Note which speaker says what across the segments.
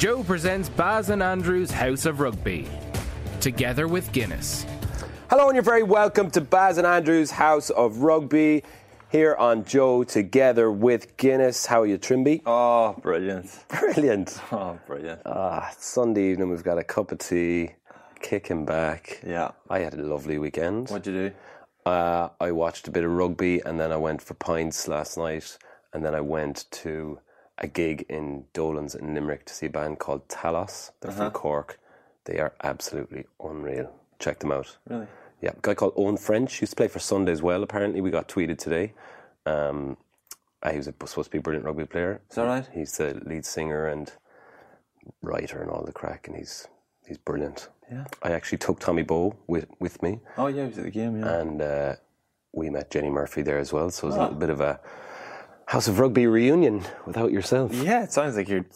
Speaker 1: Joe presents Baz and Andrew's House of Rugby, together with Guinness.
Speaker 2: Hello, and you're very welcome to Baz and Andrew's House of Rugby here on Joe together with Guinness. How are you, Trimby?
Speaker 3: Oh, brilliant.
Speaker 2: Brilliant.
Speaker 3: Oh, brilliant.
Speaker 2: Ah, it's Sunday evening, we've got a cup of tea, kicking back.
Speaker 3: Yeah.
Speaker 2: I had a lovely weekend.
Speaker 3: What'd you do?
Speaker 2: Uh, I watched a bit of rugby and then I went for pints last night and then I went to a gig in Dolan's in Limerick to see a band called Talos. They're
Speaker 3: Uh-huh.
Speaker 2: from Cork. They are absolutely unreal. Check them out.
Speaker 3: Really?
Speaker 2: Yeah, a guy called Owen French used to play for Sunday as well. Apparently, we got tweeted today. Um, uh, he was a, supposed to be a brilliant rugby player.
Speaker 3: Is that right?
Speaker 2: He's the lead singer and writer and all the crack, and he's he's brilliant.
Speaker 3: Yeah.
Speaker 2: I actually took Tommy Bowe with with me,
Speaker 3: Oh, yeah, he was at the game, yeah.
Speaker 2: and uh, we met Jenny Murphy there as well. So it was a
Speaker 3: Ah.
Speaker 2: little bit of a House of Rugby reunion without yourself.
Speaker 3: yeah, it sounds like you're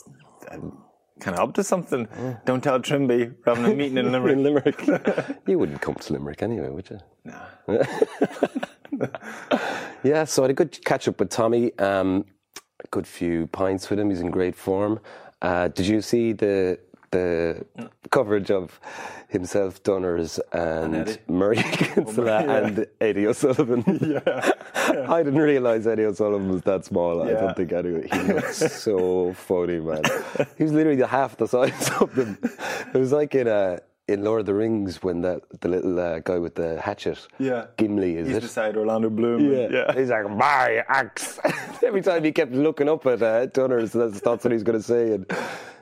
Speaker 3: kind of up to something. Don't tell Trimby we're having a meeting in Limerick.
Speaker 2: In Limerick, you wouldn't come to Limerick anyway, would you?
Speaker 3: Nah.
Speaker 2: Yeah, so I had a good catch up with Tommy. Um, a good few pints with him. He's in great form. Uh, did you see the the coverage of himself, Dunners, and,
Speaker 3: Eddie.
Speaker 2: Murray Kinsella and Eddie O'Sullivan? Yeah. I didn't realise Eddie O'Sullivan was that small. I
Speaker 3: Yeah.
Speaker 2: don't think anyway. He looks so funny, man. He was literally the half the size of them. It was like in a. In Lord of the Rings, when that the little uh, guy with the hatchet,
Speaker 3: Yeah.
Speaker 2: Gimli, is
Speaker 3: He's
Speaker 2: it?
Speaker 3: beside Orlando Bloom.
Speaker 2: Yeah.
Speaker 3: yeah.
Speaker 2: He's like, my axe. Every time he kept looking up at uh, Dunners, that's, that's what he's going to say. And,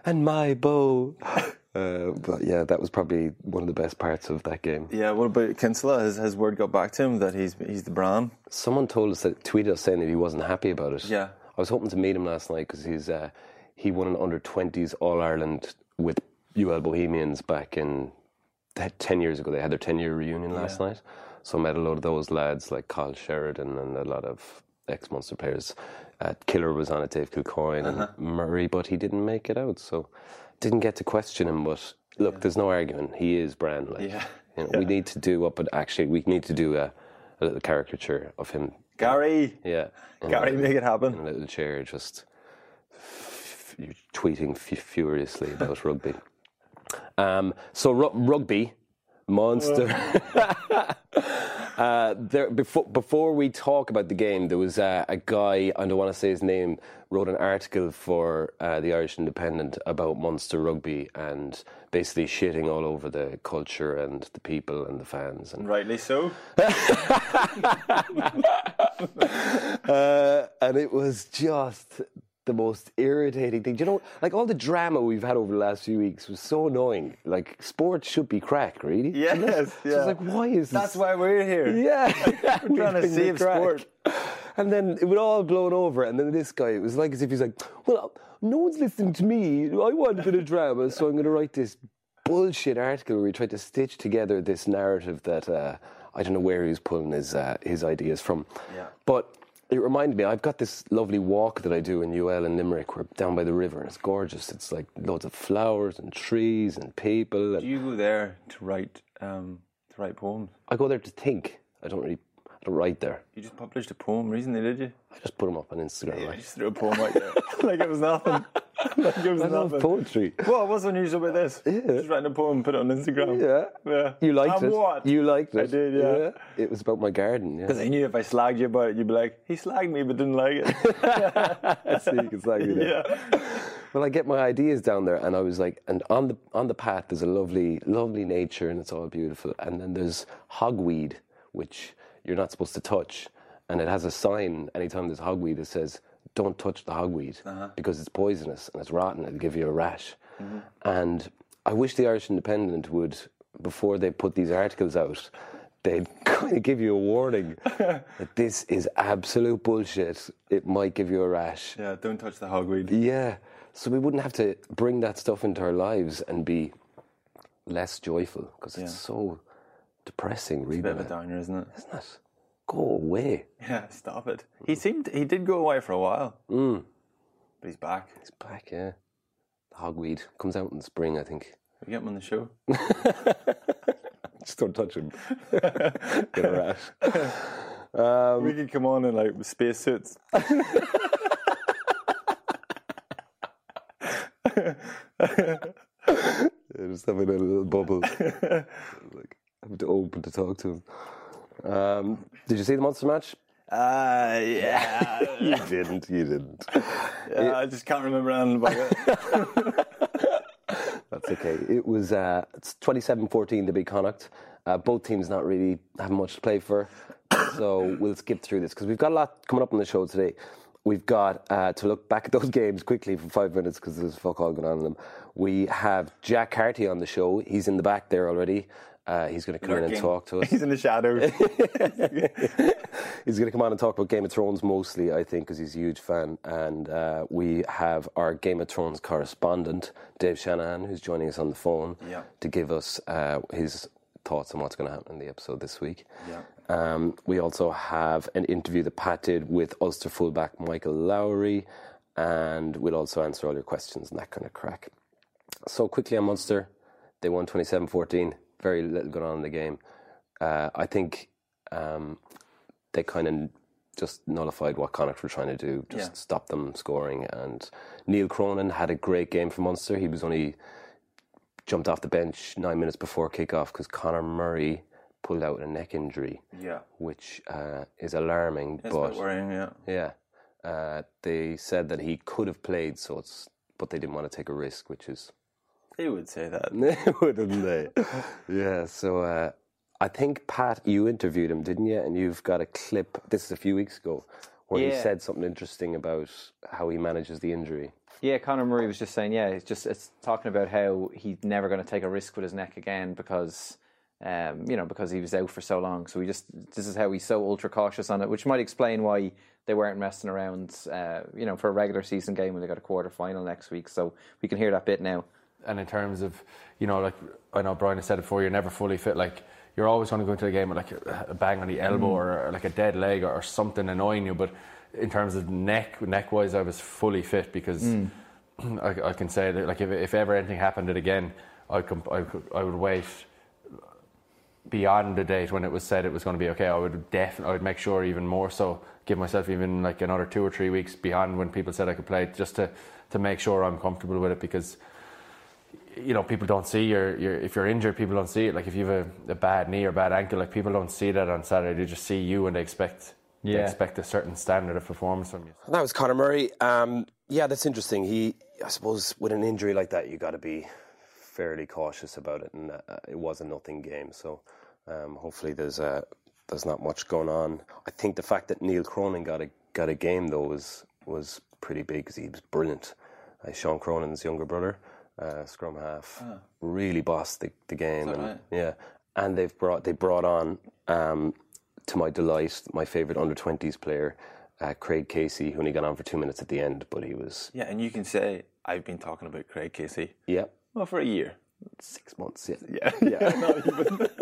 Speaker 2: and my bow. Uh, but yeah, that was probably one of the best parts of that game.
Speaker 3: Yeah, what about Kinsella? Has, has word got back to him that he's he's the brand?
Speaker 2: Someone told us that, tweeted us saying that he wasn't happy about it.
Speaker 3: Yeah.
Speaker 2: I was hoping to meet him last night because he's uh, he won an under 20s All Ireland with UL Bohemians back in that 10 years ago. They had their 10 year reunion last night. So I met a lot of those lads like Carl Sheridan and a lot of ex Munster players. Uh, Killer was on it, Dave Kilcoyne and Murray, but he didn't make it out. So didn't get to question him. But look, there's no argument. He is brand. Like,
Speaker 3: Yeah.
Speaker 2: You know, We need to do up, but actually, we need to do a, a little caricature of him.
Speaker 3: Gary!
Speaker 2: Yeah.
Speaker 3: Gary,
Speaker 2: a-
Speaker 3: make it
Speaker 2: in a
Speaker 3: happen.
Speaker 2: little chair, just f- f- tweeting f- furiously about rugby. Um, so ru- rugby, Munster. uh, there before before we talk about the game, there was uh, a guy I don't want to say his name wrote an article for uh, the Irish Independent about Munster rugby and basically shitting all over the culture and the people and the fans and
Speaker 3: Rightly so.
Speaker 2: uh, and it was just the most irritating thing. Do you know, like all the drama we've had over the last few weeks was so annoying. Like sports should be crack, really.
Speaker 3: Yes,
Speaker 2: shouldn't it? So it's like, why is this?
Speaker 3: That's why we're here.
Speaker 2: Yeah,
Speaker 3: We're trying to save sport.
Speaker 2: And then it would all blown over. And then this guy, it was like as if he's like, well, no one's listening to me. I want a bit of drama, so I'm going to write this bullshit article where he tried to stitch together this narrative that uh, I don't know where he was pulling his uh, his ideas from.
Speaker 3: Yeah.
Speaker 2: But it reminded me, I've got this lovely walk that I do in UL in Limerick. We're down by the river, and it's gorgeous. It's like loads of flowers and trees and people. And
Speaker 3: Do you go there to write um, to write poems?
Speaker 2: I go there to think. I don't really, I don't write there.
Speaker 3: You just published a poem recently, did you?
Speaker 2: I just put them up on Instagram.
Speaker 3: You
Speaker 2: like.
Speaker 3: just threw a poem out there. like it was nothing. it was
Speaker 2: I love poetry.
Speaker 3: Well, what's unusual about this? Yeah. Just writing a poem, put it on Instagram.
Speaker 2: Yeah.
Speaker 3: Yeah.
Speaker 2: You liked
Speaker 3: and
Speaker 2: it.
Speaker 3: what?
Speaker 2: You liked it.
Speaker 3: I did, yeah.
Speaker 2: It was about my garden. Yeah.
Speaker 3: Because I knew if I slagged you about it, you'd be like, he slagged me but didn't like it.
Speaker 2: I see you can slag me there.
Speaker 3: yeah.
Speaker 2: Well, I get my ideas down there, and I was like, and on the on the path there's a lovely, lovely nature, and it's all beautiful. And then there's hogweed, which you're not supposed to touch, and it has a sign anytime there's hogweed that says, "Don't touch the hogweed uh-huh. because it's poisonous and it's rotten. It'll give you a rash." Mm-hmm. And I wish the Irish Independent would, before they put these articles out, they'd kind of give you a warning that this is absolute bullshit. It might give you a rash.
Speaker 3: Yeah, don't touch the hogweed.
Speaker 2: Yeah. So we wouldn't have to bring that stuff into our lives and be less joyful because it's so depressing, really.
Speaker 3: A bit of a downer, isn't it?
Speaker 2: Isn't it? Go away.
Speaker 3: Yeah, stop it. He seemed, he did go away for a while.
Speaker 2: Mm.
Speaker 3: But he's back.
Speaker 2: He's back, yeah. The hogweed comes out in the spring, I think.
Speaker 3: We get him on the show.
Speaker 2: Just don't touch him. Get a rash.
Speaker 3: we could come on in like spacesuits.
Speaker 2: Yeah, just having a little bubble. like, having to open to talk to him. Um, did you see the Munster match?
Speaker 3: Uh, yeah.
Speaker 2: You didn't. You didn't.
Speaker 3: yeah, I just can't remember anything about it.
Speaker 2: That's okay. It was uh, it's 27-14 to beat Connacht. Uh, both teams not really having much to play for, so we'll skip through this because we've got a lot coming up on the show today. We've got uh, to look back at those games quickly for five minutes because there's fuck all going on in them. We have Jack Carty on the show. He's in the back there already. Uh, he's going to come in and talk to us.
Speaker 3: He's in the shadows.
Speaker 2: He's going to come on and talk about Game of Thrones mostly, I think, because he's a huge fan. And uh, we have our Game of Thrones correspondent, Dave Shanahan, who's joining us on the phone
Speaker 3: Yeah.
Speaker 2: to give us uh, his thoughts on what's going to happen in the episode this week.
Speaker 3: Yeah.
Speaker 2: Um, we also have an interview that Pat did with Ulster fullback Michael Lowry, and we'll also answer all your questions and that kind of crack. So quickly on Munster, they won 27-14. Very little going on in the game. Uh, I think um, they kind of just nullified what Connacht were trying to do, just
Speaker 3: Yeah.
Speaker 2: stop them scoring. And Neil Cronin had a great game for Munster. He was only jumped off the bench nine minutes before kickoff because Conor Murray pulled out a neck injury,
Speaker 3: yeah.
Speaker 2: which uh, is alarming.
Speaker 3: It's
Speaker 2: but
Speaker 3: worrying, yeah.
Speaker 2: yeah, uh, they said that he could have played, so it's but they didn't want to take a risk, which is
Speaker 3: They would say that.
Speaker 2: wouldn't they? yeah. So uh, I think Pat, you interviewed him, didn't you? And you've got a clip. This is a few weeks ago, where he said something interesting about how he manages the injury.
Speaker 4: Yeah, Conor Murray was just saying, yeah, it's just it's talking about how he's never going to take a risk with his neck again because, um, you know, because he was out for so long. So he just this is how he's so ultra cautious on it, which might explain why they weren't messing around, uh, you know, for a regular season game when they got a quarter final next week. So we can hear that bit now.
Speaker 5: And in terms of you know like I know Brian has said it before you're never fully fit like you're always going to go into the game with like a, bang on the elbow mm. or, or like a dead leg or, or something annoying you. But in terms of neck neck wise I was fully fit because mm. I, I can say that like if, if ever anything happened it again I could, I, could, I would wait beyond the date when it was said it was going to be okay, I would definitely, I would make sure even more so, give myself even like another two or three weeks beyond when people said I could play, just to, to make sure I'm comfortable with it because, you know, people don't see your, your if you're injured, people don't see it. Like if you have a, a bad knee or bad ankle, like people don't see that on Saturday. They just see you and they expect, they
Speaker 4: Yeah.
Speaker 5: expect a certain standard of performance from you.
Speaker 2: That was Conor Murray. Um, yeah, that's interesting. He, I suppose, with an injury like that, you got to be fairly cautious about it, and uh, it was a nothing game. So um, hopefully, there's uh, there's not much going on. I think the fact that Neil Cronin got a got a game though was was pretty big because he was brilliant. Uh, Sean Cronin's younger brother, uh, scrum half, really bossed the, the game, and
Speaker 3: right?
Speaker 2: yeah, and they've brought they brought on. Um, to my delight, my favourite under 20s player, uh, Craig Casey, who only got on for two minutes at the end, but he was,
Speaker 3: Yeah, and you can say, I've been talking about Craig Casey.
Speaker 2: yeah,
Speaker 3: Well, for a year.
Speaker 2: six months, yeah.
Speaker 3: Yeah. Yeah. no, even.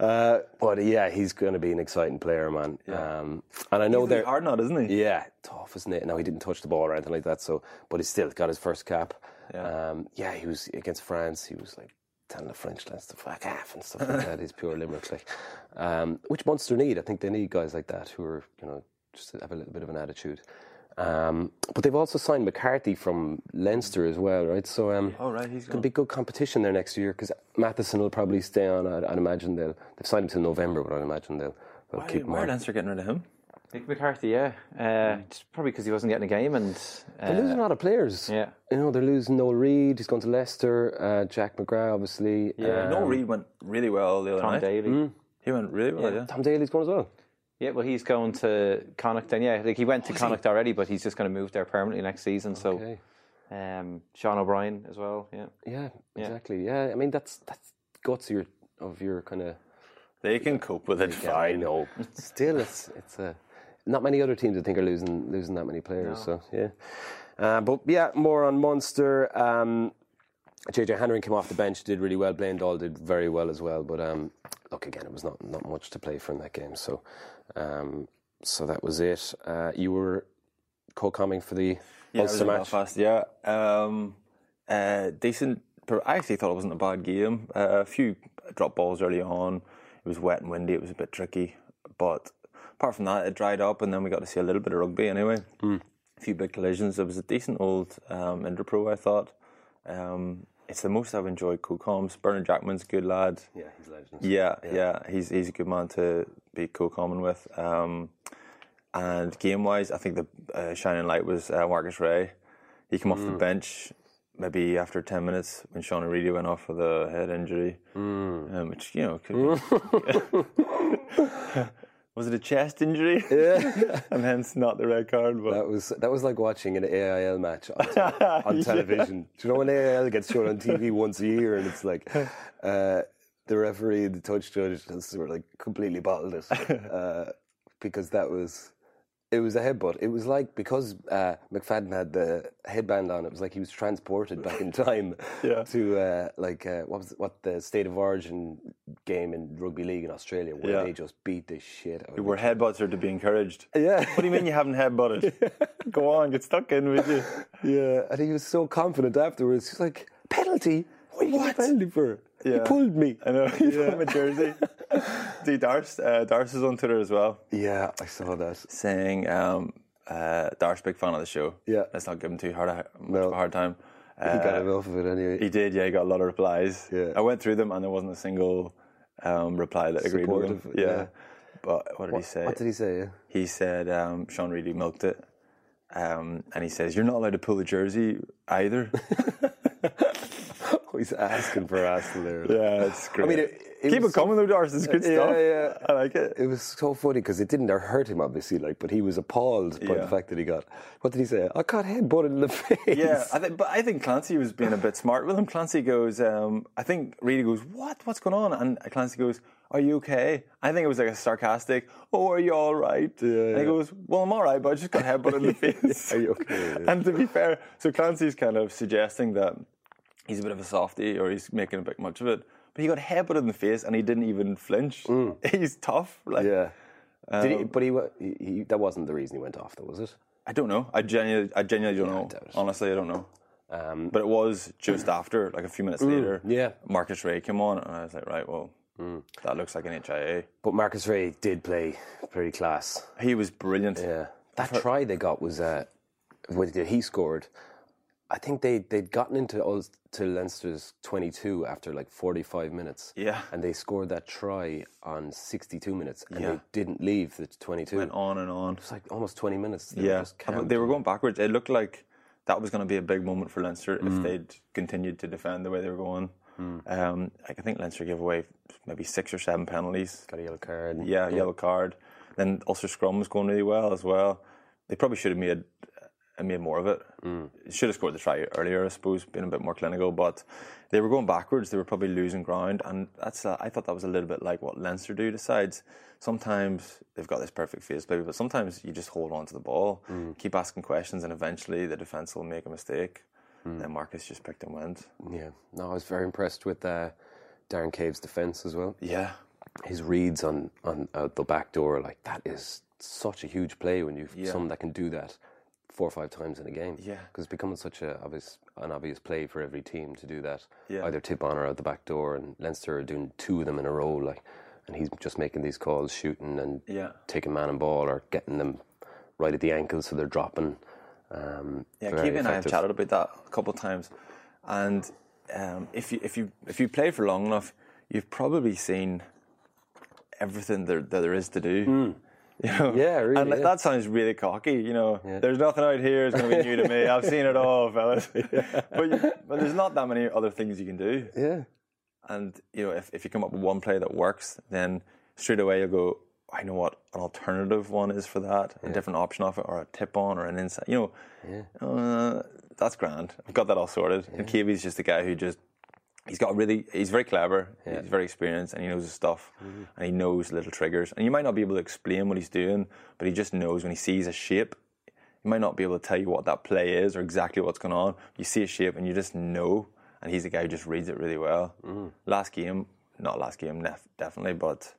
Speaker 2: Uh, but yeah, he's going to be an exciting player, man. Um, and I know
Speaker 3: He's
Speaker 2: they're,
Speaker 3: hard not, isn't he?
Speaker 2: yeah, tough, isn't it? Now, he didn't touch the ball or anything like that, so, but he still got his first cap.
Speaker 3: Yeah.
Speaker 2: Um, yeah, he was against France, he was like, telling the French lads to fuck off and stuff like that. He's pure limerick, like, um, which Munster need. I think they need guys like that who are, you know, just have a little bit of an attitude. Um, but they've also signed McCarthy from Leinster as well, right? So, um,
Speaker 3: Oh, right, he's
Speaker 2: Could
Speaker 3: gone.
Speaker 2: be good competition there next year because Mathewson will probably stay on. I'd, I'd imagine they'll they've signed him till November, but I'd imagine they'll, they'll
Speaker 3: Why, why are. Leinster getting rid of him?
Speaker 4: Nick McCarthy, yeah, uh, just probably because he wasn't getting a game, and
Speaker 2: They're losing a
Speaker 4: uh,
Speaker 2: lot of players.
Speaker 4: yeah.
Speaker 2: you know they're losing Noel Reid. He's gone to Leicester. Uh, Jack McGrath, obviously.
Speaker 4: Yeah.
Speaker 3: no,
Speaker 2: Um,
Speaker 3: Reed went really well the other night.
Speaker 4: Tom
Speaker 3: night.
Speaker 4: Daly.
Speaker 3: He went really well, yeah.
Speaker 2: Tom Daly's gone as well.
Speaker 4: Yeah, well, he's going to Connacht then. Yeah, like he went to Connacht already, but he's just going to move there permanently next season. So,
Speaker 2: Okay.
Speaker 4: um, Sean O'Brien as well. Yeah,
Speaker 2: Yeah, exactly. Yeah, I mean that's that's guts of your of your kind of.
Speaker 3: They can cope with it
Speaker 2: Yeah, I
Speaker 3: fine.
Speaker 2: know. Still, it's it's a not many other teams I think are losing losing that many players. So yeah, uh, but yeah, more on Munster. Um, JJ Hanrahan came off the bench, did really well. Blaine Dahl did very well as well. But um, look again, it was not not much to play for in that game. So um, so that was it. Uh, you were co-commenting for the
Speaker 3: Yeah,
Speaker 2: Ulster match.
Speaker 3: Belfast, yeah. Um, uh, decent. I actually thought it wasn't a bad game. Uh, a few drop balls early on. It was wet and windy. It was a bit tricky, but apart from that, it dried up, and then we got to see a little bit of rugby anyway.
Speaker 2: Hmm.
Speaker 3: a few big collisions. It was a decent old um, Interpro, I thought. Um, it's the most I've enjoyed co-coms. Bernard Jackman's a good lad.
Speaker 2: Yeah, he's legend.
Speaker 3: Yeah, yeah, he's he's a good man to be co-common with. Um, and game wise, I think the uh, shining light was uh, Marcus Rea. He came off the bench maybe after ten minutes when Sean Reidy went off with a head injury, um, which you know could be. was it a chest injury?
Speaker 2: Yeah.
Speaker 3: and hence not the red card. But
Speaker 2: That was that was like watching an AIL match on, te- on television. Do you know when AIL gets shown on TV once a year and it's like uh, the referee the touch judge just were like completely bottled it uh, because that was it was a headbutt. It was like because uh, McFadden had the headband on, it was like he was transported back in time
Speaker 3: Yeah.
Speaker 2: to uh, like uh, what was what the state of origin game in rugby league in Australia where
Speaker 3: Yeah.
Speaker 2: they just beat the shit out of
Speaker 3: where headbutts are to be encouraged.
Speaker 2: Yeah.
Speaker 3: What do you mean you haven't headbutted? Go on, get stuck in with you.
Speaker 2: Yeah, and he was so confident afterwards. He's like, penalty? What are you penalty for?
Speaker 3: Yeah.
Speaker 2: He pulled me.
Speaker 3: I know. He's from a jersey. See, Darce, uh, Darce is on Twitter as well.
Speaker 2: Yeah, I saw that.
Speaker 3: saying um, uh, Darce big fan of the show.
Speaker 2: Yeah.
Speaker 3: let's not give him too hard a, much
Speaker 2: No.
Speaker 3: of a hard time.
Speaker 2: He got
Speaker 3: Uh,
Speaker 2: enough of it anyway.
Speaker 3: He did, yeah. He got a lot of replies.
Speaker 2: Yeah.
Speaker 3: I went through them and there wasn't a single um, reply that agreed with him. Yeah.
Speaker 2: yeah.
Speaker 3: But what did he say?
Speaker 2: What did he say? Yeah?
Speaker 3: He said um, Sean Reidy milked it. Um, and he says, You're not allowed to pull the jersey either.
Speaker 2: He's asking for Aston there.
Speaker 3: yeah, it's great.
Speaker 2: I mean, it, it
Speaker 3: Keep
Speaker 2: was
Speaker 3: it coming though, Darce. It's good
Speaker 2: Yeah,
Speaker 3: stuff.
Speaker 2: yeah.
Speaker 3: I like it.
Speaker 2: It was so funny because it didn't hurt him, obviously, like, but he was appalled by
Speaker 3: Yeah.
Speaker 2: the fact that he got. What did he say? I got headbutted in the face.
Speaker 3: Yeah, I think, but I think Clancy was being a bit smart with him. Clancy goes, um, I think Reidy goes, "What? What's going on?" And Clancy goes, "Are you okay?" I think it was like a sarcastic, "Oh, are you all right?"
Speaker 2: Yeah,
Speaker 3: and he
Speaker 2: yeah.
Speaker 3: goes, "Well, I'm all right, but I just got headbutted in the face."
Speaker 2: Are you okay? Yeah.
Speaker 3: and to be fair, so Clancy's kind of suggesting that he's a bit of a softy or he's making a bit much of it. But he got headbutted in the face and he didn't even flinch. He's tough. Like,
Speaker 2: Mm. Yeah. Did he,
Speaker 3: Um,
Speaker 2: but he, he, he, that wasn't the reason he went off, though, was it?
Speaker 3: I don't know. I genuinely, I genuinely don't know.
Speaker 2: doubt it.
Speaker 3: Honestly, I don't know.
Speaker 2: Um,
Speaker 3: But it was just after, like a few minutes later.
Speaker 2: yeah.
Speaker 3: Marcus Rea came on, and I was like, right, well, that looks like an HIA.
Speaker 2: but Marcus Rea did play pretty class.
Speaker 3: He was brilliant.
Speaker 2: Yeah, that try they got was uh, he scored. I think they they'd gotten into to Leinster's twenty two after like forty five minutes.
Speaker 3: Yeah.
Speaker 2: and they scored that try on sixty two minutes, and
Speaker 3: Yeah.
Speaker 2: they didn't leave the twenty two.
Speaker 3: Went on and on.
Speaker 2: It's like almost twenty minutes. They were
Speaker 3: Yeah,
Speaker 2: just
Speaker 3: I mean,
Speaker 2: camped
Speaker 3: they were going backwards. It looked like that was going to be a big moment for Leinster
Speaker 2: Mm.
Speaker 3: if they'd continued to defend the way they were going. Um, I think Leinster gave away maybe six or seven penalties.
Speaker 2: got a yellow card.
Speaker 3: Yeah, yellow card. Then Ulster scrum was going really well as well. They probably should have made uh, made more of it. Should have scored the try earlier, I suppose, being a bit more clinical. But they were going backwards. They were probably losing ground, and that's uh, I thought that was a little bit like what Leinster do to sides. Sometimes they've got this perfect face, baby, but sometimes you just hold on to the ball, keep asking questions, and eventually the defense will make a mistake. Then Marcus just picked and went.
Speaker 2: Yeah, no, I was very impressed with uh, Darren Cave's defence as well.
Speaker 3: Yeah,
Speaker 2: His reads on on uh, the back door, like that is such a huge play when you've
Speaker 3: Yeah.
Speaker 2: someone that can do that four or five times in a game.
Speaker 3: Yeah.
Speaker 2: because it's becoming such a obvious an obvious play for every team to do that.
Speaker 3: Yeah.
Speaker 2: either tip on or out the back door, and Leinster are doing two of them in a row, like, and he's just making these calls, shooting and
Speaker 3: Yeah.
Speaker 2: taking man and ball or getting them right at the ankle, so they're dropping. Um,
Speaker 3: Yeah, Keegan and I have chatted about that a couple of times, and um, if you if you if you play for long enough, you've probably seen everything there that there is to do. You know?
Speaker 2: Yeah, really,
Speaker 3: And
Speaker 2: yeah.
Speaker 3: that sounds really cocky. You know, there's nothing out here is going to be new to me. I've seen it all, fellas. but, you, but there's not that many other things you can do.
Speaker 2: Yeah,
Speaker 3: And you know, if, if you come up with one play that works, then straight away you'll go, I know what an alternative one is for that, a different option of it, or a tip on, or an inside. You know, uh, that's grand. I've got that all sorted. And Kiwi's just a guy who just he's got really he's very clever, he's very experienced, and he knows his stuff, and he knows little triggers. And you might not be able to explain what he's doing, but he just knows when he sees a shape. He might not be able to tell you what that play is or exactly what's going on. You see a shape and you just know. And he's a guy who just reads it really well. Last game, not last game, nef- definitely, but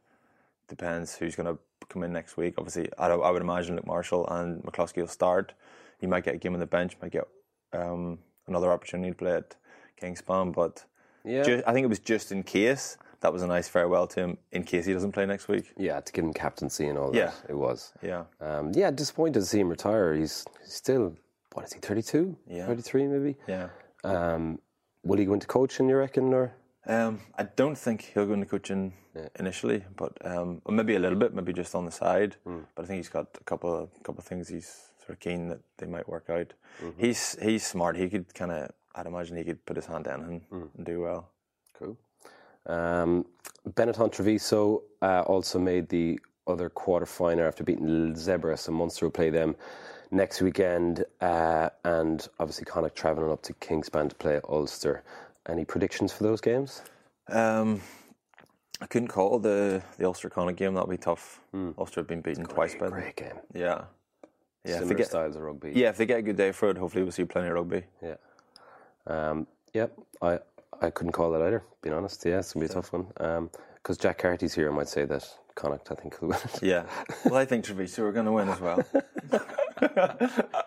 Speaker 3: depends who's going to come in next week. Obviously, I, I would imagine Luke Marshall and McCloskey will start. You might get a game on the bench, might get um, another opportunity to play at Kingspan, but
Speaker 2: Yeah.
Speaker 3: ju- I think it was just in case that was a nice farewell to him in case he doesn't play next week.
Speaker 2: Yeah, to give him captaincy and all
Speaker 3: Yeah.
Speaker 2: that. It was.
Speaker 3: Yeah.
Speaker 2: Um, yeah, disappointed to see him retire. He's still, what is he, 32?
Speaker 3: Yeah.
Speaker 2: 33 maybe?
Speaker 3: Yeah.
Speaker 2: Um, will he go into coaching, you reckon? Or
Speaker 3: Um, I don't think he'll go into coaching initially, but um, or maybe a little bit, maybe just on the side. But I think he's got a couple of couple of things he's sort of keen that they might work out. He's he's smart. He could kind of, I'd imagine he could put his hand down and, and do well.
Speaker 2: Cool. Um, Benetton Treviso uh, also made the other quarter final after beating Zebre, so Munster will play them next weekend. Uh, and obviously, Connacht travelling up to Kingspan to play Ulster. Any predictions for those games?
Speaker 3: Um, I couldn't call the the Ulster Connacht game. That'll be tough. Ulster have been beaten twice by.
Speaker 2: Great game.
Speaker 3: Yeah. Yeah, if they
Speaker 2: Similar
Speaker 3: get,
Speaker 2: styles of rugby.
Speaker 3: yeah, if they get a good day for it, hopefully we'll see plenty of rugby.
Speaker 2: Yeah. Um, yep. I I couldn't call that either. Being honest, yeah, it's gonna be a tough one. Because Jack Carty's here, I might say that Connacht, I think, will win. it.
Speaker 3: Yeah. well, I think Treviso are going to win as well.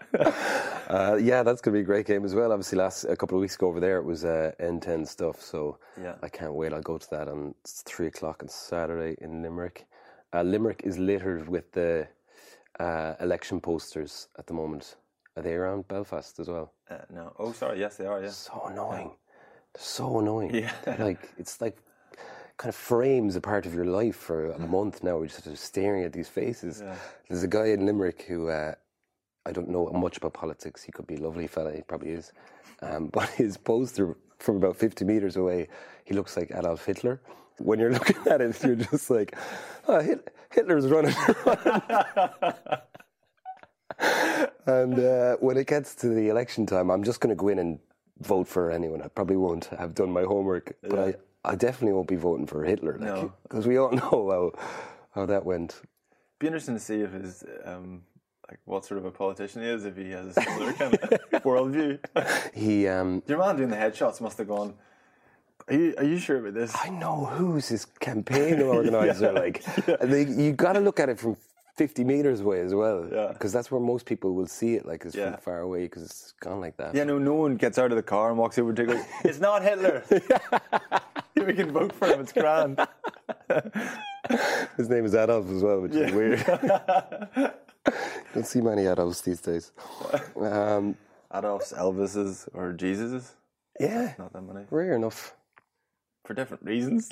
Speaker 2: Uh, yeah, that's going to be a great game as well. Obviously, last a couple of weeks ago over there, it was uh, N10 stuff. So
Speaker 3: Yeah.
Speaker 2: I can't wait. I'll go to that on it's three o'clock on Saturday in Limerick. Uh, Limerick is littered with the uh, election posters at the moment. Are they around Belfast as well?
Speaker 3: Uh, no. Oh, sorry. Yes, they are. Yeah.
Speaker 2: So annoying. They're so annoying.
Speaker 3: Yeah.
Speaker 2: like it's like kind of frames a part of your life for a month now. We're just sort of staring at these faces. There's a guy in Limerick who uh, I don't know much about politics. He could be a lovely fella. He probably is. Um, but his poster from about 50 meters away, he looks like Adolf Hitler. When you're looking at it, you're just like, oh, Hitler's running. And uh, when it gets to the election time, I'm just going to go in and vote for anyone. I probably won't have done my homework, but I, I definitely won't be voting for Hitler.
Speaker 3: Like, No.
Speaker 2: Because we all know how, how that went.
Speaker 3: Be interesting to see if his um, like what sort of a politician he is. If he has a similar kind of worldview.
Speaker 2: He, um,
Speaker 3: Your man doing the headshots must have gone. Are you are you sure about this?
Speaker 2: I know who's his campaign organizer. Like, they, you got to look at it from 50 meters away as well.
Speaker 3: Yeah.
Speaker 2: Because that's where most people will see it, like, it's
Speaker 3: Yeah.
Speaker 2: from far away because it's gone like that.
Speaker 3: Yeah, no, no one gets out of the car and walks over to go. It's not Hitler. we can vote for him. It's grand.
Speaker 2: His name is Adolf as well, which is weird. Don't see many Adolfs these days. Um,
Speaker 3: Adolf's, Elvises, or Jesus's.
Speaker 2: yeah,
Speaker 3: Not that many.
Speaker 2: rare enough.
Speaker 3: For different reasons.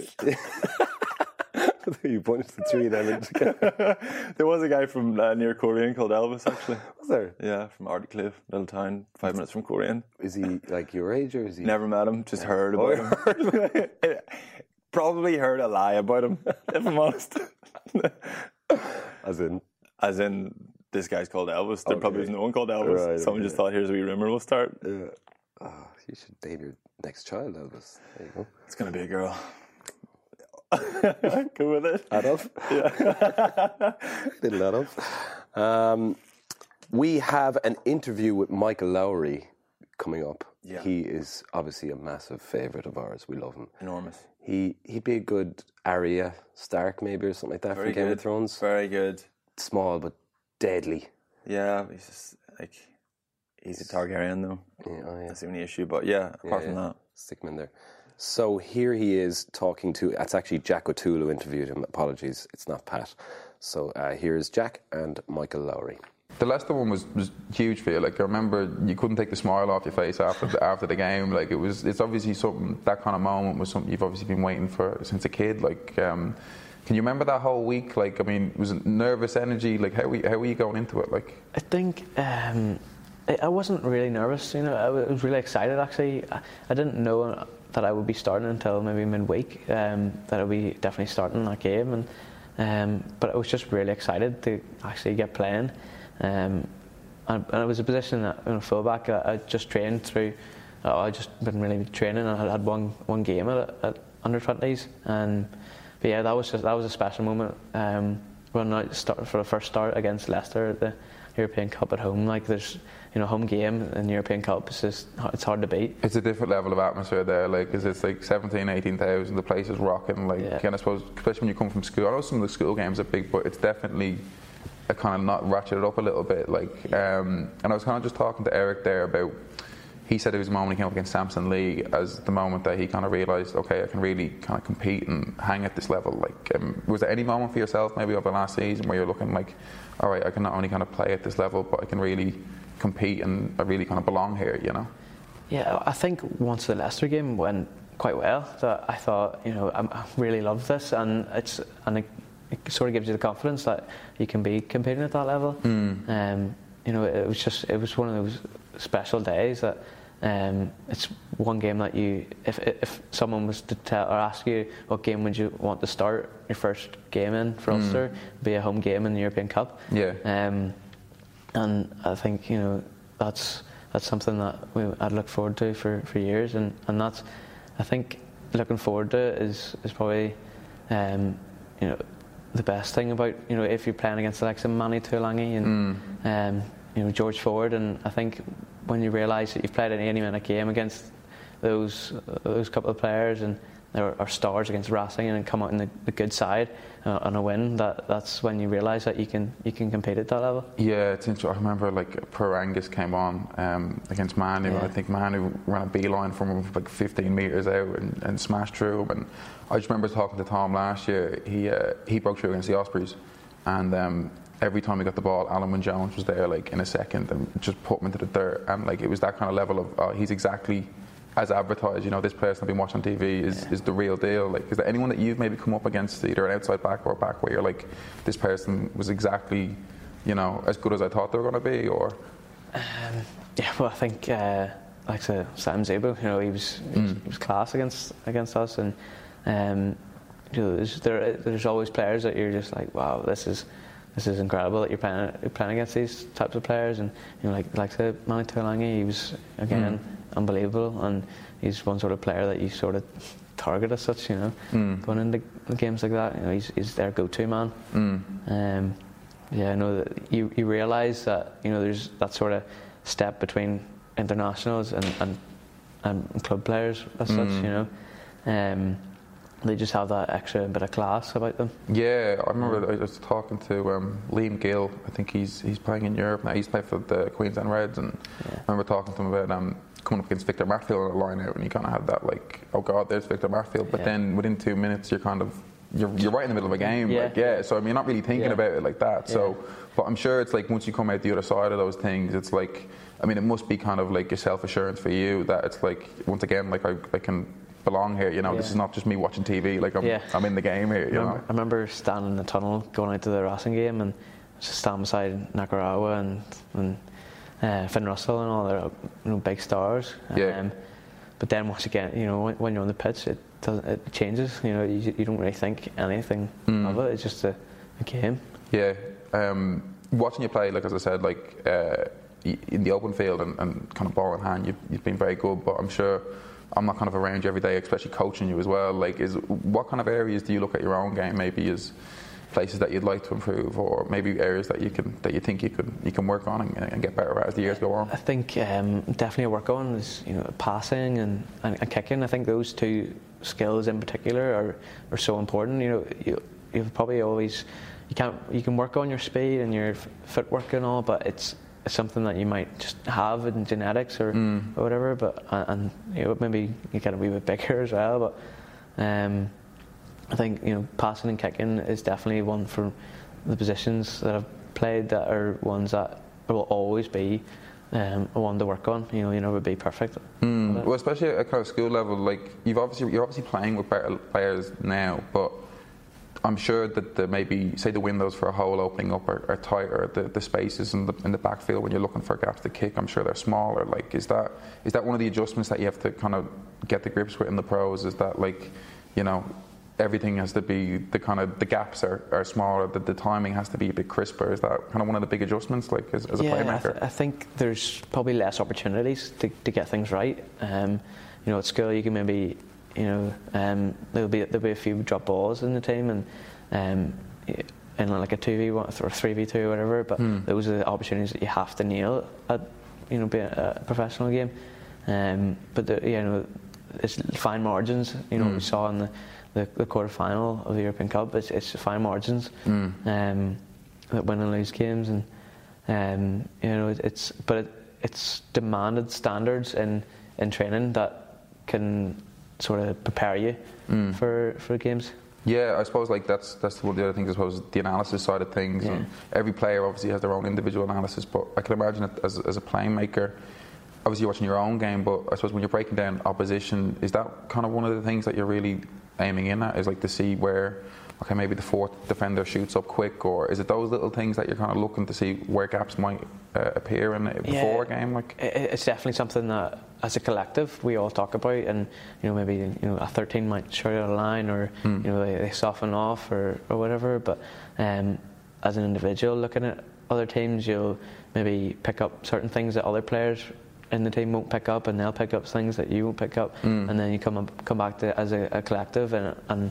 Speaker 2: you pointed to three together.
Speaker 3: there was a guy from uh, near Coleraine called Elvis, actually.
Speaker 2: Was there?
Speaker 3: Yeah, from Articlave, little town, five minutes from Coleraine.
Speaker 2: Is he like your age or is he?
Speaker 3: Never met him, just heard about him. Probably heard a lie about him, if I'm honest.
Speaker 2: As in,
Speaker 3: As in, this guy's called Elvis. There probably was no one called Elvis.
Speaker 2: Right,
Speaker 3: Someone just thought, here's a wee rumor we'll start.
Speaker 2: oh, you should name your next child Elvis. There you go.
Speaker 3: It's going to be a girl. Go with it.
Speaker 2: Adolf. Little Adolf. Um, we have an interview with Michael Lowry coming up.
Speaker 3: Yeah.
Speaker 2: He is obviously a massive favourite of ours. We love him.
Speaker 3: Enormous.
Speaker 2: He he'd be a good Arya Stark maybe or something like that
Speaker 3: Very
Speaker 2: from Game
Speaker 3: good.
Speaker 2: of Thrones.
Speaker 3: Very good.
Speaker 2: Small but deadly.
Speaker 3: Yeah, he's just like, he's a Targaryen, though.
Speaker 2: Yeah, oh yeah.
Speaker 3: That's the only issue. But yeah, apart from
Speaker 2: yeah.
Speaker 3: that.
Speaker 2: Stick him in there. So here he is talking to. It's actually Jack O'Toole who interviewed him. Apologies, it's not Pat. So uh, here's Jack and Michael Lowry.
Speaker 6: The Leicester one was, was huge for you. Like I remember, you couldn't take the smile off your face after the, after the game. Like it was, it's obviously something. That kind of moment was something you've obviously been waiting for since a kid. Like, um, can you remember that whole week? Like, I mean, was it nervous energy? Like, how were you, how were you going into it? Like,
Speaker 7: I think um, I, I wasn't really nervous. You know, I was really excited. Actually, I, I didn't know that I would be starting until maybe midweek. Um, that I would be definitely starting that game, and um, but I was just really excited to actually get playing. Um, and, and it was a position that you know, fullback. I, I just trained through. Uh, I just been really training. and I had, one one game at, at under twenties, and but yeah, that was just that was a special moment. Um, running out start for the first start against Leicester at the European Cup at home. Like there's you know home game in the European Cup. It's just it's hard to beat.
Speaker 6: it's a different level of atmosphere there. Like, 'cause it's like 17, 18,000. The place is rocking. Like,
Speaker 7: Yeah.
Speaker 6: and I suppose, especially when you come from school. I know some of the school games are big, but it's definitely a kind of not ratcheted up a little bit. Like, um, and I was kind of just talking to Eric there about he said it was the moment he came up against Samson Lee as the moment that he kind of realised, okay, I can really kind of compete and hang at this level. Like, um, was there any moment for yourself, maybe over the last season, where you're looking like, all right, I can not only kind of play at this level, but I can really compete and I really kind of belong here, you know?
Speaker 7: Yeah, I think once the Leicester game went quite well, that I thought, you know, I, really love this, and it's and it, it, sort of gives you the confidence that you can be competing at that level.
Speaker 6: Mm.
Speaker 7: Um, you know, it was just it was one of those special days that. Um, it's one game that you, if if someone was to tell or ask you what game would you want to start your first game in for
Speaker 6: Mm.
Speaker 7: Ulster, be a home game in the European Cup.
Speaker 6: Yeah.
Speaker 7: Um, and I think you know that's that's something that we, I'd look forward to for, for years, and, and that's I think looking forward to it is is probably um, you know the best thing about you know if you're playing against the likes of Manny Tuilagi and um, you know George Ford, and I think when you realise that you've played an 80 minute game against those those couple of players and there are stars against Racing and come out in the, the good side uh, on a win. That that's when you realise that you can you can compete at that level.
Speaker 6: Yeah, it's interesting. I remember like Per Angus came on um, against Manu.
Speaker 7: Yeah.
Speaker 6: I think Manu ran a beeline from him like 15 metres out and, and smashed through him. And I just remember talking to Tom last year. He uh, he broke through against the Ospreys, and um, every time he got the ball, Alun Wyn Jones was there like in a second and just put him into the dirt. And like it was that kind of level of uh, he's exactly as advertised. You know, this person I've been watching on TV is, is the real deal. Like, is there anyone that you've maybe come up against, either an outside back or a back, where you're like, this person was exactly, you know, as good as I thought they were going to be, or
Speaker 7: Yeah, well, I think uh, like I said, Sam Zebo, you know, he was, he was he was class against against us, and um, you know, there's, there there's always players that you're just like, wow, this is this is incredible that you're playing you're playing against these types of players, and you know, like like said, Manny Tuilagi, he was again unbelievable, and he's one sort of player that you sort of target as such, you know, going into games like that, you know, he's he's their go-to man. Um, yeah, I know that you, you realise that you know there's that sort of step between internationals and, and, and club players as such. You know, um, they just have that extra bit of class about them.
Speaker 6: Yeah, I remember I was talking to um, Liam Gill. I think he's he's playing in Europe now. He's played for the Queensland Reds, and I remember talking to him about um, coming up against Victor Matfield on a line out, and you kind of had that like, oh god, there's Victor Matfield. But
Speaker 7: Yeah.
Speaker 6: then within two minutes, you're kind of you're, you're right in the middle of a game.
Speaker 7: Yeah.
Speaker 6: Like, yeah. So I mean, you're not really thinking
Speaker 7: Yeah.
Speaker 6: about it like that. So, but I'm sure it's like once you come out the other side of those things, it's like, I mean, it must be kind of like your self assurance for you that it's like once again, like I, I can belong here. You know, this is not just me watching TV. Like I'm
Speaker 7: Yeah.
Speaker 6: I'm in the game here. You
Speaker 7: I remember,
Speaker 6: know.
Speaker 7: I remember standing in the tunnel going out to the Racing game and just standing beside Nakarawa and, and uh, Finn Russell and all their you know, big stars.
Speaker 6: Yeah.
Speaker 7: but then once again, you know, when, when you're on the pitch, it doesn't, it changes. You know, you, you don't really think anything of it. It's just a, a game.
Speaker 6: Yeah. Um, watching you play, like as I said, like uh, in the open field and, and kind of ball in hand, you've, you've been very good. But I'm sure I'm not kind of around you every day, especially coaching you as well. Like, is what kind of areas do you look at your own game? Maybe as places that you'd like to improve, or maybe areas that you can that you think you can you can work on and, and get better at as the years go on.
Speaker 7: I think um, definitely a work on is you know passing and, and, and kicking. I think those two skills in particular are, are so important. You know, you you probably always you can't you can work on your speed and your footwork and all, but it's something that you might just have in genetics or, or whatever. But and, you know maybe you get a wee bit bigger as well. But um, I think you know passing and kicking is definitely one for the positions that I've played that are ones that will always be um, a one to work on. You know, you never be perfect.
Speaker 6: Mm. Well, especially at kind of school level, like you've obviously you're obviously playing with better players now, but I'm sure that the maybe say the windows for a hole opening up are, are tighter. The, the spaces in the in the backfield when you're looking for gaps to kick, I'm sure they're smaller. Like, is that is that one of the adjustments that you have to kind of get the grips with in the pros? Is that like, you know, everything has to be the kind of the gaps are, are smaller. The, the timing has to be a bit crisper. Is that kind of one of the big adjustments, like as, as a
Speaker 7: yeah, I,
Speaker 6: playmaker?
Speaker 7: th- I think there's probably less opportunities to, to get things right. Um, you know, at school you can maybe, you know, um, there'll be there'll be a few drop balls in the team and um, in like a two v one or three v two or whatever. But those are the opportunities that you have to nail at, you know, being a professional game. Um, but the, you know, it's fine margins. You know, we saw in the the, the quarter final of the European Cup. It's, it's fine margins um, that win and lose games, and um, you know it, it's but it, it's demanded standards in in training that can sort of prepare you
Speaker 6: Mm.
Speaker 7: for for games.
Speaker 6: Yeah, I suppose like that's that's one of the other things. I suppose the analysis side of things. And every player obviously has their own individual analysis, but I can imagine it as as a playmaker. Obviously, you're watching your own game, but I suppose when you're breaking down opposition, is that kind of one of the things that you're really aiming in at? Is like to see where, okay, maybe the fourth defender shoots up quick, or is it those little things that you're kind of looking to see where gaps might uh, appear in it before a game? Like,
Speaker 7: it's definitely something that, as a collective, we all talk about, and you know maybe you know a 13 might shoot out a line, or you know they, they soften off, or, or whatever. But um, as an individual, looking at other teams, you'll maybe pick up certain things that other players in the team won't pick up, and they'll pick up things that you won't pick up, and then you come up, come back to as a, a collective and and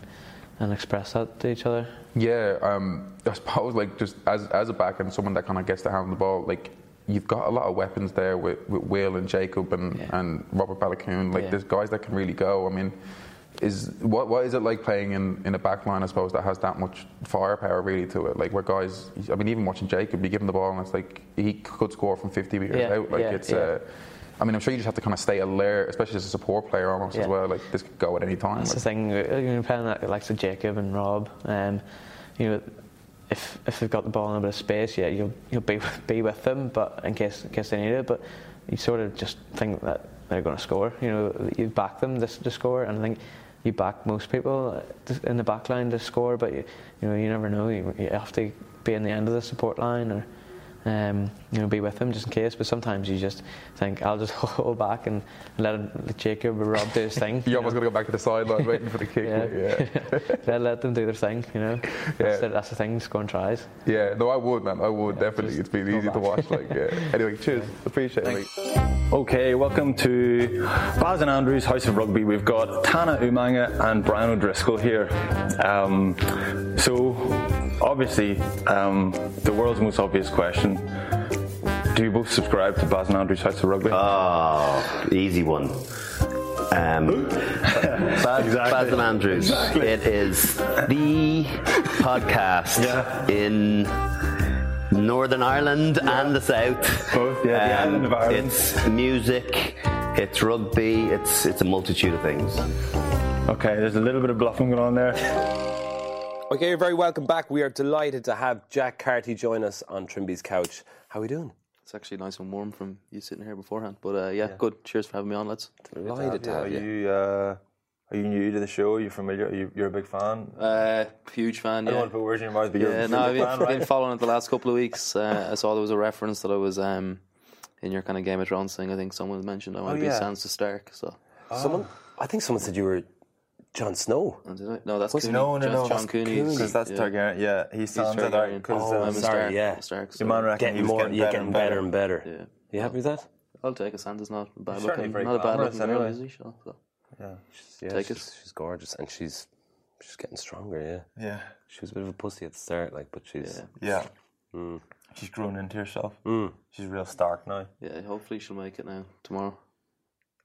Speaker 7: and express that to each other.
Speaker 6: Yeah, um, I suppose like just as as a back and someone that kind of gets to handle the ball, like you've got a lot of weapons there with, with Will and Jacob and,
Speaker 7: Yeah.
Speaker 6: and Robert Baloucoune. Like
Speaker 7: Yeah.
Speaker 6: there's guys that can really go. I mean, is what what is it like playing in, in a back line? I suppose that has that much firepower really to it. Like where guys, I mean, even watching Jacob, you give him the ball and it's like he could score from 50 meters
Speaker 7: Yeah,
Speaker 6: out. Like it's. Uh, I mean, I'm sure you just have to kind of stay alert, especially as a support player almost as well. Like this could go at any time.
Speaker 7: That's
Speaker 6: Like,
Speaker 7: the thing. uh, You know, playing that like so Jacob and Rob. Um, you know, if if they've got the ball in a bit of space, yeah, you'll you'll be be with them, but in case in case they need it. But you sort of just think that they're going to score. You know, you back them to, to score, and I think you back most people in the back line to score. But you you know you never know. You, you have to be in the end of the support line or. Um, you know, be with them just in case. But sometimes you just think, I'll just hold back and let, him, let Jacob or Rob do his thing.
Speaker 6: you're
Speaker 7: you
Speaker 6: almost going to go back to the sideline waiting for the kick.
Speaker 7: Yeah.
Speaker 6: yeah.
Speaker 7: let, let them do their thing, you know. That's,
Speaker 6: Yeah.
Speaker 7: the, that's the thing, scoring tries.
Speaker 6: Yeah, no, I would, man. I would definitely. It's been
Speaker 7: go
Speaker 6: easy to watch. Like, yeah. Anyway, cheers. Appreciate it. mate.
Speaker 3: Okay, welcome to Baz and Andrews House of Rugby. We've got Tana Umaga and Brian O'Driscoll here. Um, so, obviously, um, the world's most obvious question: Do you both subscribe to Baz and Andrews House of Rugby?
Speaker 8: Oh, easy one. Um, Baz,
Speaker 3: Exactly.
Speaker 8: Baz and Andrews. It is the podcast
Speaker 3: Yeah.
Speaker 8: in Northern Ireland and the South. Um,
Speaker 3: Both, yeah, the island of Ireland.
Speaker 8: It's music, it's rugby, it's it's a multitude of things.
Speaker 3: Okay, there's a little bit of bluffing going on there.
Speaker 2: Okay, you're very welcome back. We are delighted to have Jack Carty join us on Trimby's couch. How are we doing?
Speaker 9: It's actually nice and warm from you sitting here beforehand. But uh, yeah, good. Cheers for having me on, lads.
Speaker 2: Delighted to
Speaker 3: Are
Speaker 2: have you.
Speaker 3: you uh, are you new to the show? Are you familiar? Are you, you're a big fan?
Speaker 9: Uh, huge fan.
Speaker 3: I don't
Speaker 9: Yeah,
Speaker 3: want to put words in your mouth, but you're
Speaker 9: yeah.
Speaker 3: a
Speaker 9: No, I've been,
Speaker 3: fan,
Speaker 9: been following it the last couple of weeks. Uh, I saw there was a reference that I was um, in your kind of Game of Thrones thing. I think someone mentioned I want to be
Speaker 3: yeah.
Speaker 9: Sansa Stark. So
Speaker 2: Someone, I think someone said you were Jon Snow.
Speaker 9: and did I? no, that's
Speaker 2: Was it-
Speaker 9: Cooney.
Speaker 3: No, no,
Speaker 9: John,
Speaker 3: no.
Speaker 9: John
Speaker 3: that's
Speaker 9: Cooney.
Speaker 3: Because that's
Speaker 9: yeah.
Speaker 3: Targaryen. Yeah, he
Speaker 9: He's
Speaker 3: sounds it out.
Speaker 9: Targaryen.
Speaker 3: Because
Speaker 2: Oh,
Speaker 9: I'm
Speaker 3: um,
Speaker 9: a
Speaker 2: sorry,
Speaker 9: Stark.
Speaker 2: yeah.
Speaker 9: Stark. So
Speaker 3: your man reckoned
Speaker 2: Getting more,
Speaker 3: getting
Speaker 2: you're
Speaker 3: better
Speaker 2: getting
Speaker 3: and
Speaker 2: better
Speaker 3: better.
Speaker 2: and better.
Speaker 9: yeah,
Speaker 2: You happy with that?
Speaker 9: I'll take it. Sansa's not bad
Speaker 3: certainly
Speaker 9: looking,
Speaker 3: very
Speaker 9: not a bad
Speaker 3: glamorous
Speaker 9: looking girl,
Speaker 3: anyway.
Speaker 9: is he? So, so.
Speaker 3: Yeah.
Speaker 2: Yeah,
Speaker 9: Take
Speaker 2: she's,
Speaker 9: it.
Speaker 2: she's gorgeous and she's she's getting stronger. Yeah,
Speaker 3: Yeah.
Speaker 2: she was a bit of a pussy at the start, like, but she's
Speaker 9: Yeah.
Speaker 3: Yeah. She's grown into herself.
Speaker 2: Mm.
Speaker 3: She's real stark now.
Speaker 9: Yeah, hopefully she'll make it now tomorrow.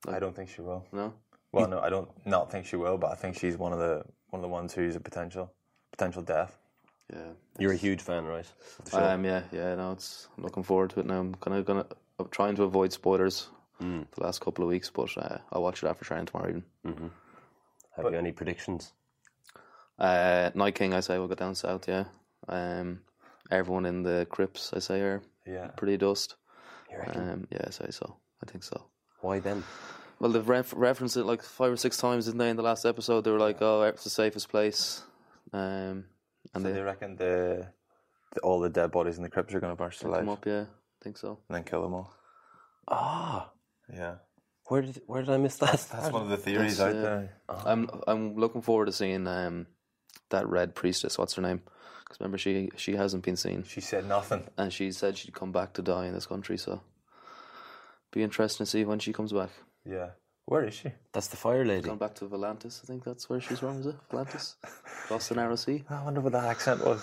Speaker 3: I don't think she will.
Speaker 9: No,
Speaker 3: Well, no, I don't not think she will, but I think she's one of the one of the ones who's a potential potential death.
Speaker 9: yeah.
Speaker 2: You're a huge fan, right? of the show?
Speaker 9: I am, yeah, yeah. No, it's. I'm looking forward to it now. I'm kind of gonna. I'm trying to avoid spoilers
Speaker 2: Mm.
Speaker 9: the last couple of weeks, but uh, I'll watch it after training tomorrow evening.
Speaker 2: Have you any predictions?
Speaker 9: Uh, Night King, I say, will go down south. Yeah. Um, everyone in the crypts, I say, are
Speaker 3: Yeah.
Speaker 9: pretty dust. Um, yeah, I say so. I think so.
Speaker 2: Why then?
Speaker 9: Well, they've ref- referenced it like five or six times, didn't they? In the last episode, they were like, "Oh, it's the safest place," um, and
Speaker 3: So
Speaker 9: they,
Speaker 3: they reckon the, the all the dead bodies in the crypts are going to burst to
Speaker 9: they
Speaker 3: life
Speaker 9: come up. Yeah, I think so.
Speaker 3: and then kill them all.
Speaker 2: Ah,
Speaker 3: Yeah.
Speaker 2: where did where did I miss that?
Speaker 3: That's one of the theories
Speaker 9: That's,
Speaker 3: out
Speaker 9: uh,
Speaker 3: there.
Speaker 9: I'm I'm looking forward to seeing um, that red priestess. What's her name? Because remember, she she hasn't been seen,
Speaker 3: She said nothing.
Speaker 9: and she said she'd come back to die in this country. So, be interesting to see when she comes back.
Speaker 3: Yeah. Where is she?
Speaker 2: That's the fire lady.
Speaker 9: Gone back to Volantis. I think that's where she's from. Is it Volantis? Across the narrow sea.
Speaker 3: I wonder what that accent was.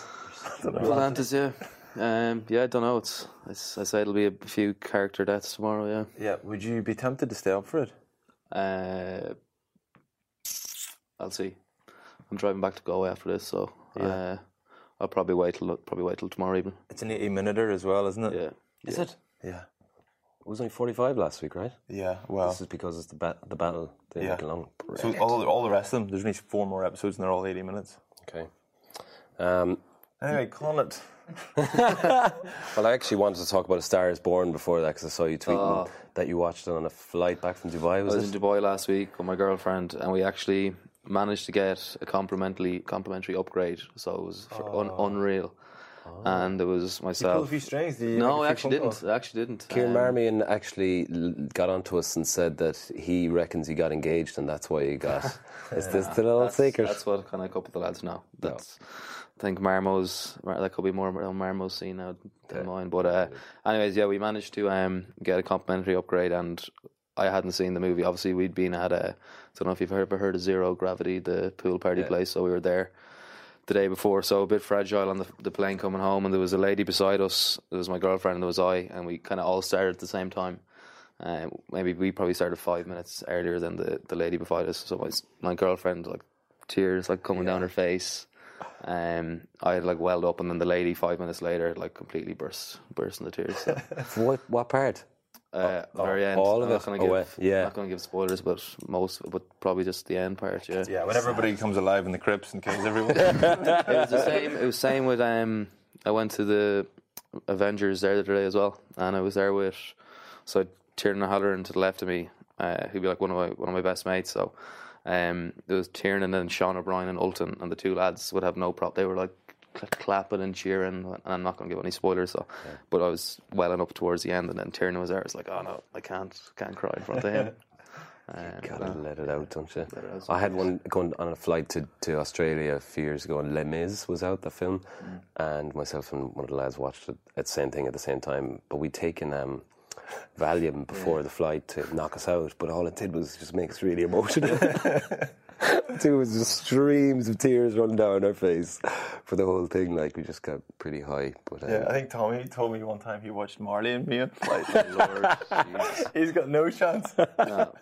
Speaker 3: I don't know.
Speaker 9: Volantis, yeah. Um, yeah, I don't know. It's, it's I say it'll be a few character deaths tomorrow. Yeah.
Speaker 3: Yeah. Would you be tempted to stay up for it?
Speaker 9: Uh, I'll see. I'm driving back to Galway after this, so uh, I'll probably wait till probably wait till tomorrow evening.
Speaker 3: It's an 80 minuter as well, isn't it?
Speaker 9: Yeah.
Speaker 2: Is it?
Speaker 3: Yeah.
Speaker 2: It was only 45 last week, right?
Speaker 3: Yeah, well,
Speaker 2: This is because it's the, bat- the battle. They
Speaker 3: Yeah.
Speaker 2: make it long.
Speaker 3: so all, all the rest of them, there's only four more episodes and they're all 80 minutes.
Speaker 2: Okay. Um,
Speaker 3: Anyway, Connacht.
Speaker 2: well, I actually wanted to talk about A Star is Born before that because I saw you tweeting
Speaker 9: Oh.
Speaker 2: that you watched it on a flight back from Dubai, was
Speaker 9: I was
Speaker 2: it?
Speaker 9: in Dubai last week with my girlfriend, and we actually managed to get a complimentary complimentary upgrade. So it was for un- unreal. And it was
Speaker 3: Pull a
Speaker 9: myself.
Speaker 3: few strings. Did you
Speaker 9: No,
Speaker 3: make a
Speaker 9: I
Speaker 3: few
Speaker 9: actually didn't. I actually didn't.
Speaker 2: Kieran
Speaker 9: Um,
Speaker 2: Marmion actually got onto us and said that he reckons he got engaged and that's why he got. Is this the little
Speaker 9: that's,
Speaker 2: secret?
Speaker 9: That's what kind of a couple of the lads know. That's, I think Marmo's Mar- that could be more on Marmo's scene now than mine. But uh, anyways, yeah, we managed to um, get a complimentary upgrade, and I hadn't seen the movie. Obviously, we'd been at a. don't know if you've ever heard of Zero Gravity, the pool party place. So we were there the day before, so a bit fragile on the, the plane coming home, and there was a lady beside us. There was my girlfriend, and there was I, and we kind of all started at the same time. Um, maybe we probably started five minutes earlier than the, the lady beside us. So my, my girlfriend, like tears like coming down her face. Um, I had like welled up, and then the lady five minutes later, like completely burst burst into tears. So,
Speaker 2: what, what part?
Speaker 9: Uh, very end.
Speaker 2: all of
Speaker 9: I'm
Speaker 2: it?
Speaker 9: Not gonna
Speaker 2: Oh,
Speaker 9: give,
Speaker 2: yeah.
Speaker 9: Not going to give spoilers, but most, but probably just the end part. Yeah.
Speaker 3: Yeah, when everybody comes alive in the crypts and kills everyone.
Speaker 9: it was the same. It was the same with um. I went to the Avengers there the other day as well, and I was there with so Tiernan O'Halloran to the left of me, uh, who'd be like one of my one of my best mates. So um, there was Tiernan and then Sean O'Brien and Ultan, and the two lads would have no problem. They were like cl- clapping and cheering, and I'm not going to give any spoilers. So, but I was welling up towards the end, and then Tiernan was there. I was like, oh no, I can't can't cry in front of him. Um,
Speaker 2: Gotta
Speaker 9: uh,
Speaker 2: let it out, don't you?
Speaker 9: out
Speaker 2: I had one going on a flight to, to Australia a few years ago, and Les Mis was out, the film,
Speaker 9: Mm.
Speaker 2: and myself and one of the lads watched it at the same thing at the same time. But we'd taken um, Valium before the flight to knock us out, but all it did was just make us really emotional. There was just streams of tears running down our face for the whole thing. Like we just got pretty high. But um,
Speaker 3: yeah, I think Tommy told me one time he watched Marley and me on flight.
Speaker 9: Lord,
Speaker 3: He's got no chance.
Speaker 9: No.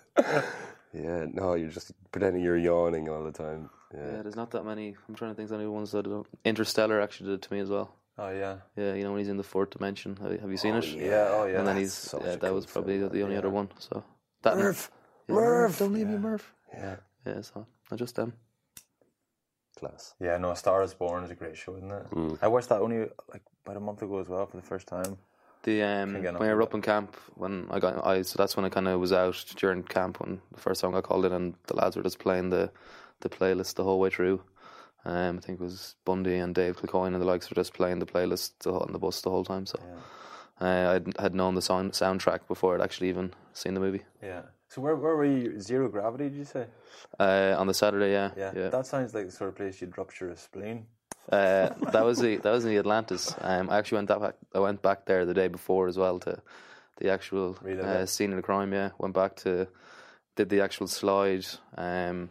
Speaker 2: yeah, no, you're just pretending you're yawning all the time.
Speaker 9: Yeah,
Speaker 2: Yeah,
Speaker 9: there's not that many. I'm trying to think of any ones that don't. Interstellar actually did it to me as well.
Speaker 3: Oh yeah.
Speaker 9: Yeah, you know when he's in the fourth dimension. Have you, have you seen it?
Speaker 3: Yeah, oh yeah.
Speaker 9: And then he's yeah, that
Speaker 2: cool
Speaker 9: was probably
Speaker 2: film,
Speaker 9: the, the only other one. So that
Speaker 2: Murph,
Speaker 9: Yeah,
Speaker 2: Murph.
Speaker 9: don't leave me, Murph.
Speaker 2: yeah,
Speaker 9: Yeah, so not just them.
Speaker 2: class.
Speaker 3: Yeah, no, A Star is Born is a great show, isn't it?
Speaker 2: Mm.
Speaker 3: I watched that only like about a month ago as well for the first time.
Speaker 9: The um,
Speaker 3: Can't get enough
Speaker 9: when I
Speaker 3: of
Speaker 9: were up in camp when I got I so that's when I kind of was out during camp when the first song I called in and the lads were just playing the the playlist the whole way through. Um, I think it was Bundee and Dave Kilcoyne and the likes were just playing the playlist on the bus the whole time. So uh, I had known the sound, soundtrack before I'd actually even seen the movie.
Speaker 3: Yeah. So where where were you? Zero Gravity, did you say?
Speaker 9: Uh, on the Saturday, yeah,
Speaker 3: Yeah.
Speaker 9: yeah.
Speaker 3: That sounds like the sort of place you'd rupture a spleen.
Speaker 9: Uh, that was the that was in the Atlantis. Um, I actually went that back. I went back there the day before as well to the actual uh, scene of the crime. Yeah, went back to did the actual slide. Um,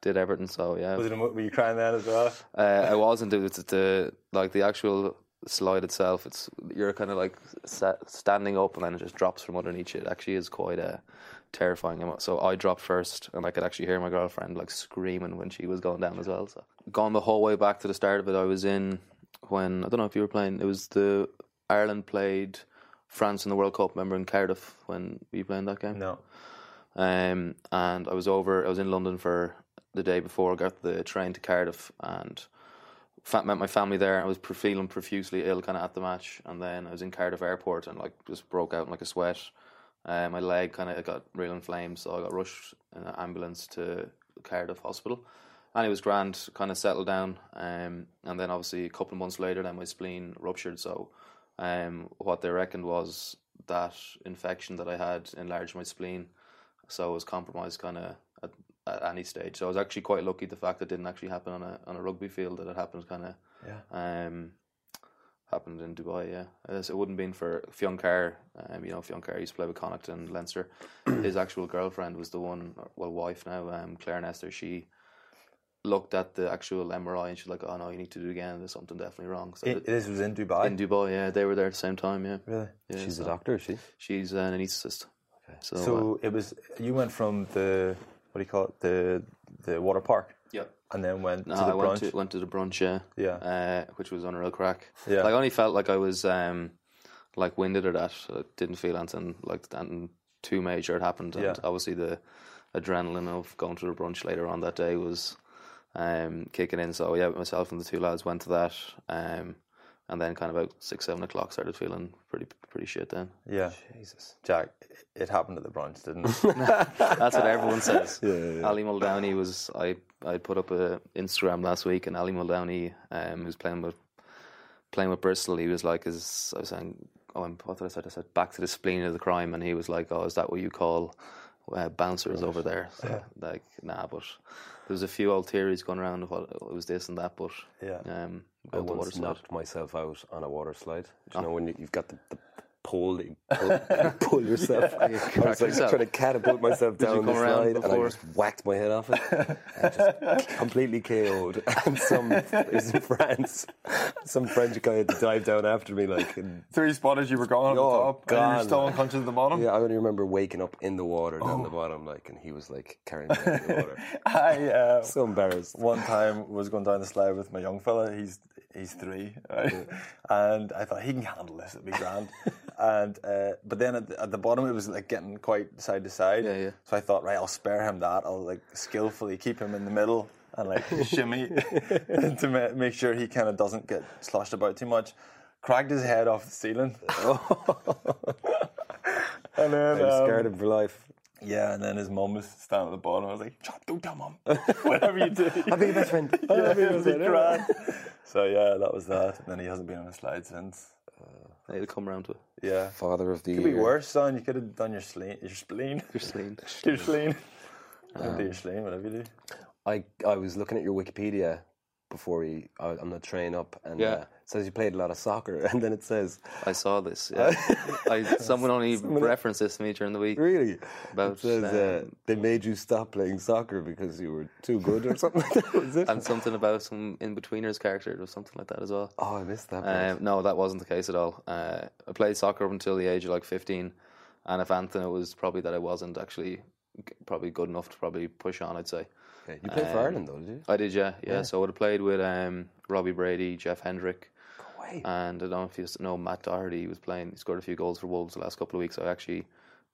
Speaker 9: did everything. So yeah,
Speaker 3: Was it? Were you crying then as well?
Speaker 9: uh, I wasn't. It was the like the actual slide itself. It's you're kind of like standing up and then it just drops from underneath you. It actually is quite uh, terrifying. And So I dropped first, and I could actually hear my girlfriend like screaming when she was going down as well. So gone the whole way back to the start of it. I was in when I don't know if you were playing. It was the Ireland played France in the World Cup. Remember in Cardiff when we playing that game?
Speaker 3: No.
Speaker 9: Um, and I was over. I was in London for the day before. I got the train to Cardiff and met my family there. I was feeling profusely ill, kind of at the match, and then I was in Cardiff Airport and like just broke out in like a sweat. Uh, my leg kind of got real inflamed, so I got rushed in an ambulance to Cardiff Hospital. And it was grand, kind of settled down. Um, and then obviously a couple of months later, then my spleen ruptured. So um, what they reckoned was that infection that I had enlarged my spleen, so it was compromised kind of at, at any stage. So I was actually quite lucky the fact that it didn't actually happen on a on a rugby field that it happened kind of
Speaker 3: Yeah.
Speaker 9: um, happened in Dubai. Yeah, As it wouldn't been for Fionn Carr. Um, you know, Fionn Carr used to play with Connacht and Leinster. His actual girlfriend was the one, well, wife now, um, Claire Nestor. She looked at the actual MRI and she's like, "Oh no, you need to do it again. There's something definitely wrong." So
Speaker 3: It, this was in Dubai.
Speaker 9: in Dubai, yeah, they were there at the same time. Yeah,
Speaker 3: really?
Speaker 9: yeah
Speaker 2: She's a doctor, is she?
Speaker 9: She's an anaesthetist. So,
Speaker 3: So it was. You went from the what do you call it? The the water park,
Speaker 9: yeah.
Speaker 3: And then went
Speaker 9: No,
Speaker 3: to the
Speaker 9: I
Speaker 3: brunch.
Speaker 9: went to went to the brunch, yeah,
Speaker 3: Yeah.
Speaker 9: uh, which was unreal crack.
Speaker 3: Yeah.
Speaker 9: like I only felt like I was, um, like winded or that. I didn't feel anything like anything too major had happened, and
Speaker 3: Yeah.
Speaker 9: obviously the adrenaline of going to the brunch later on that day was um, kicking in. So yeah, myself and the two lads went to that, um, and then kind of about six seven o'clock started feeling pretty pretty shit. Then
Speaker 3: Yeah.
Speaker 2: Jesus.
Speaker 3: Jack, it happened at the brunch, didn't it?
Speaker 9: that's what everyone says. Yeah. Ali Muldowney was I I put up a Instagram last week, and Ali Muldowney, um, who's playing with playing with Bristol, he was like, "Is I was saying, oh, I'm, what did I say? I said back to the spleen of the crime," and he was like, "Oh, is that what you call uh, bouncers over there?" So, like, nah, but there was a few old theories going around of what it was this and that, but
Speaker 3: Yeah.
Speaker 9: um,
Speaker 2: I
Speaker 9: about water
Speaker 2: once knocked myself out on a water slide. Do
Speaker 3: Oh.
Speaker 2: you know when you, you've got the, the you pull, you pull yourself? I was like
Speaker 9: yourself.
Speaker 2: trying to catapult myself down the slide, and I just whacked my head off it. and just completely KO'd. And some it was in France. Some French guy had to dive down after me, like. And,
Speaker 3: Three spotters, you were gone
Speaker 2: Oh, gone.
Speaker 3: unconscious at the bottom.
Speaker 2: yeah, I only remember waking up in the water down the bottom, like, and he was like carrying me of the water.
Speaker 3: I uh,
Speaker 2: So embarrassed.
Speaker 3: one time was going down the slide with my young fella. He's he's three, right? and I thought he can handle this. It'll be grand. And uh, but then at the, at the bottom, it was like getting quite side to side.
Speaker 9: Yeah, yeah.
Speaker 3: So I thought, right, I'll spare him that. I'll like skillfully keep him in the middle and like shimmy to ma- make sure he kind of doesn't get sloshed about too much. Cracked his head off the ceiling. and then
Speaker 2: I was
Speaker 3: um,
Speaker 2: scared him for life.
Speaker 3: yeah, and then his mum was standing at the bottom. I was like, "Chop, don't tell mum. Whatever you do,
Speaker 2: I'll be your best friend.
Speaker 3: I'll be your best friend." So yeah, that was that. And then he hasn't been on a slide since.
Speaker 9: They had to come around to it.
Speaker 3: Yeah,
Speaker 2: Father of the
Speaker 3: could be
Speaker 2: year.
Speaker 3: worse, son. You could have done your spleen, your spleen,
Speaker 9: Your spleen.
Speaker 3: your spleen. do your spleen, whatever you do.
Speaker 2: I I was looking at your Wikipedia before we I, on the train up, and
Speaker 9: Yeah.
Speaker 2: uh, says you played a lot of soccer, and then it says
Speaker 9: I saw this. Yeah. I, someone only referenced this to me during the week.
Speaker 2: really
Speaker 9: About,
Speaker 2: it says uh,
Speaker 9: um,
Speaker 2: they made you stop playing soccer because you were too good or something. like that, was it?
Speaker 9: And something about some in betweeners character or something like that as well.
Speaker 2: oh, I missed that.
Speaker 9: Um, no, that wasn't the case at all. Uh, I played soccer up until the age of like 15, and if anything, it was probably that I wasn't actually probably good enough to probably push on. I'd say
Speaker 2: Okay, You played for
Speaker 9: um,
Speaker 2: Ireland though, did you?
Speaker 9: I did, yeah, yeah. So I would have played with um, Robbie Brady, Jeff Hendrick, and I don't know if you know Matt Doherty. He was playing. He scored a few goals for Wolves the last couple of weeks. I actually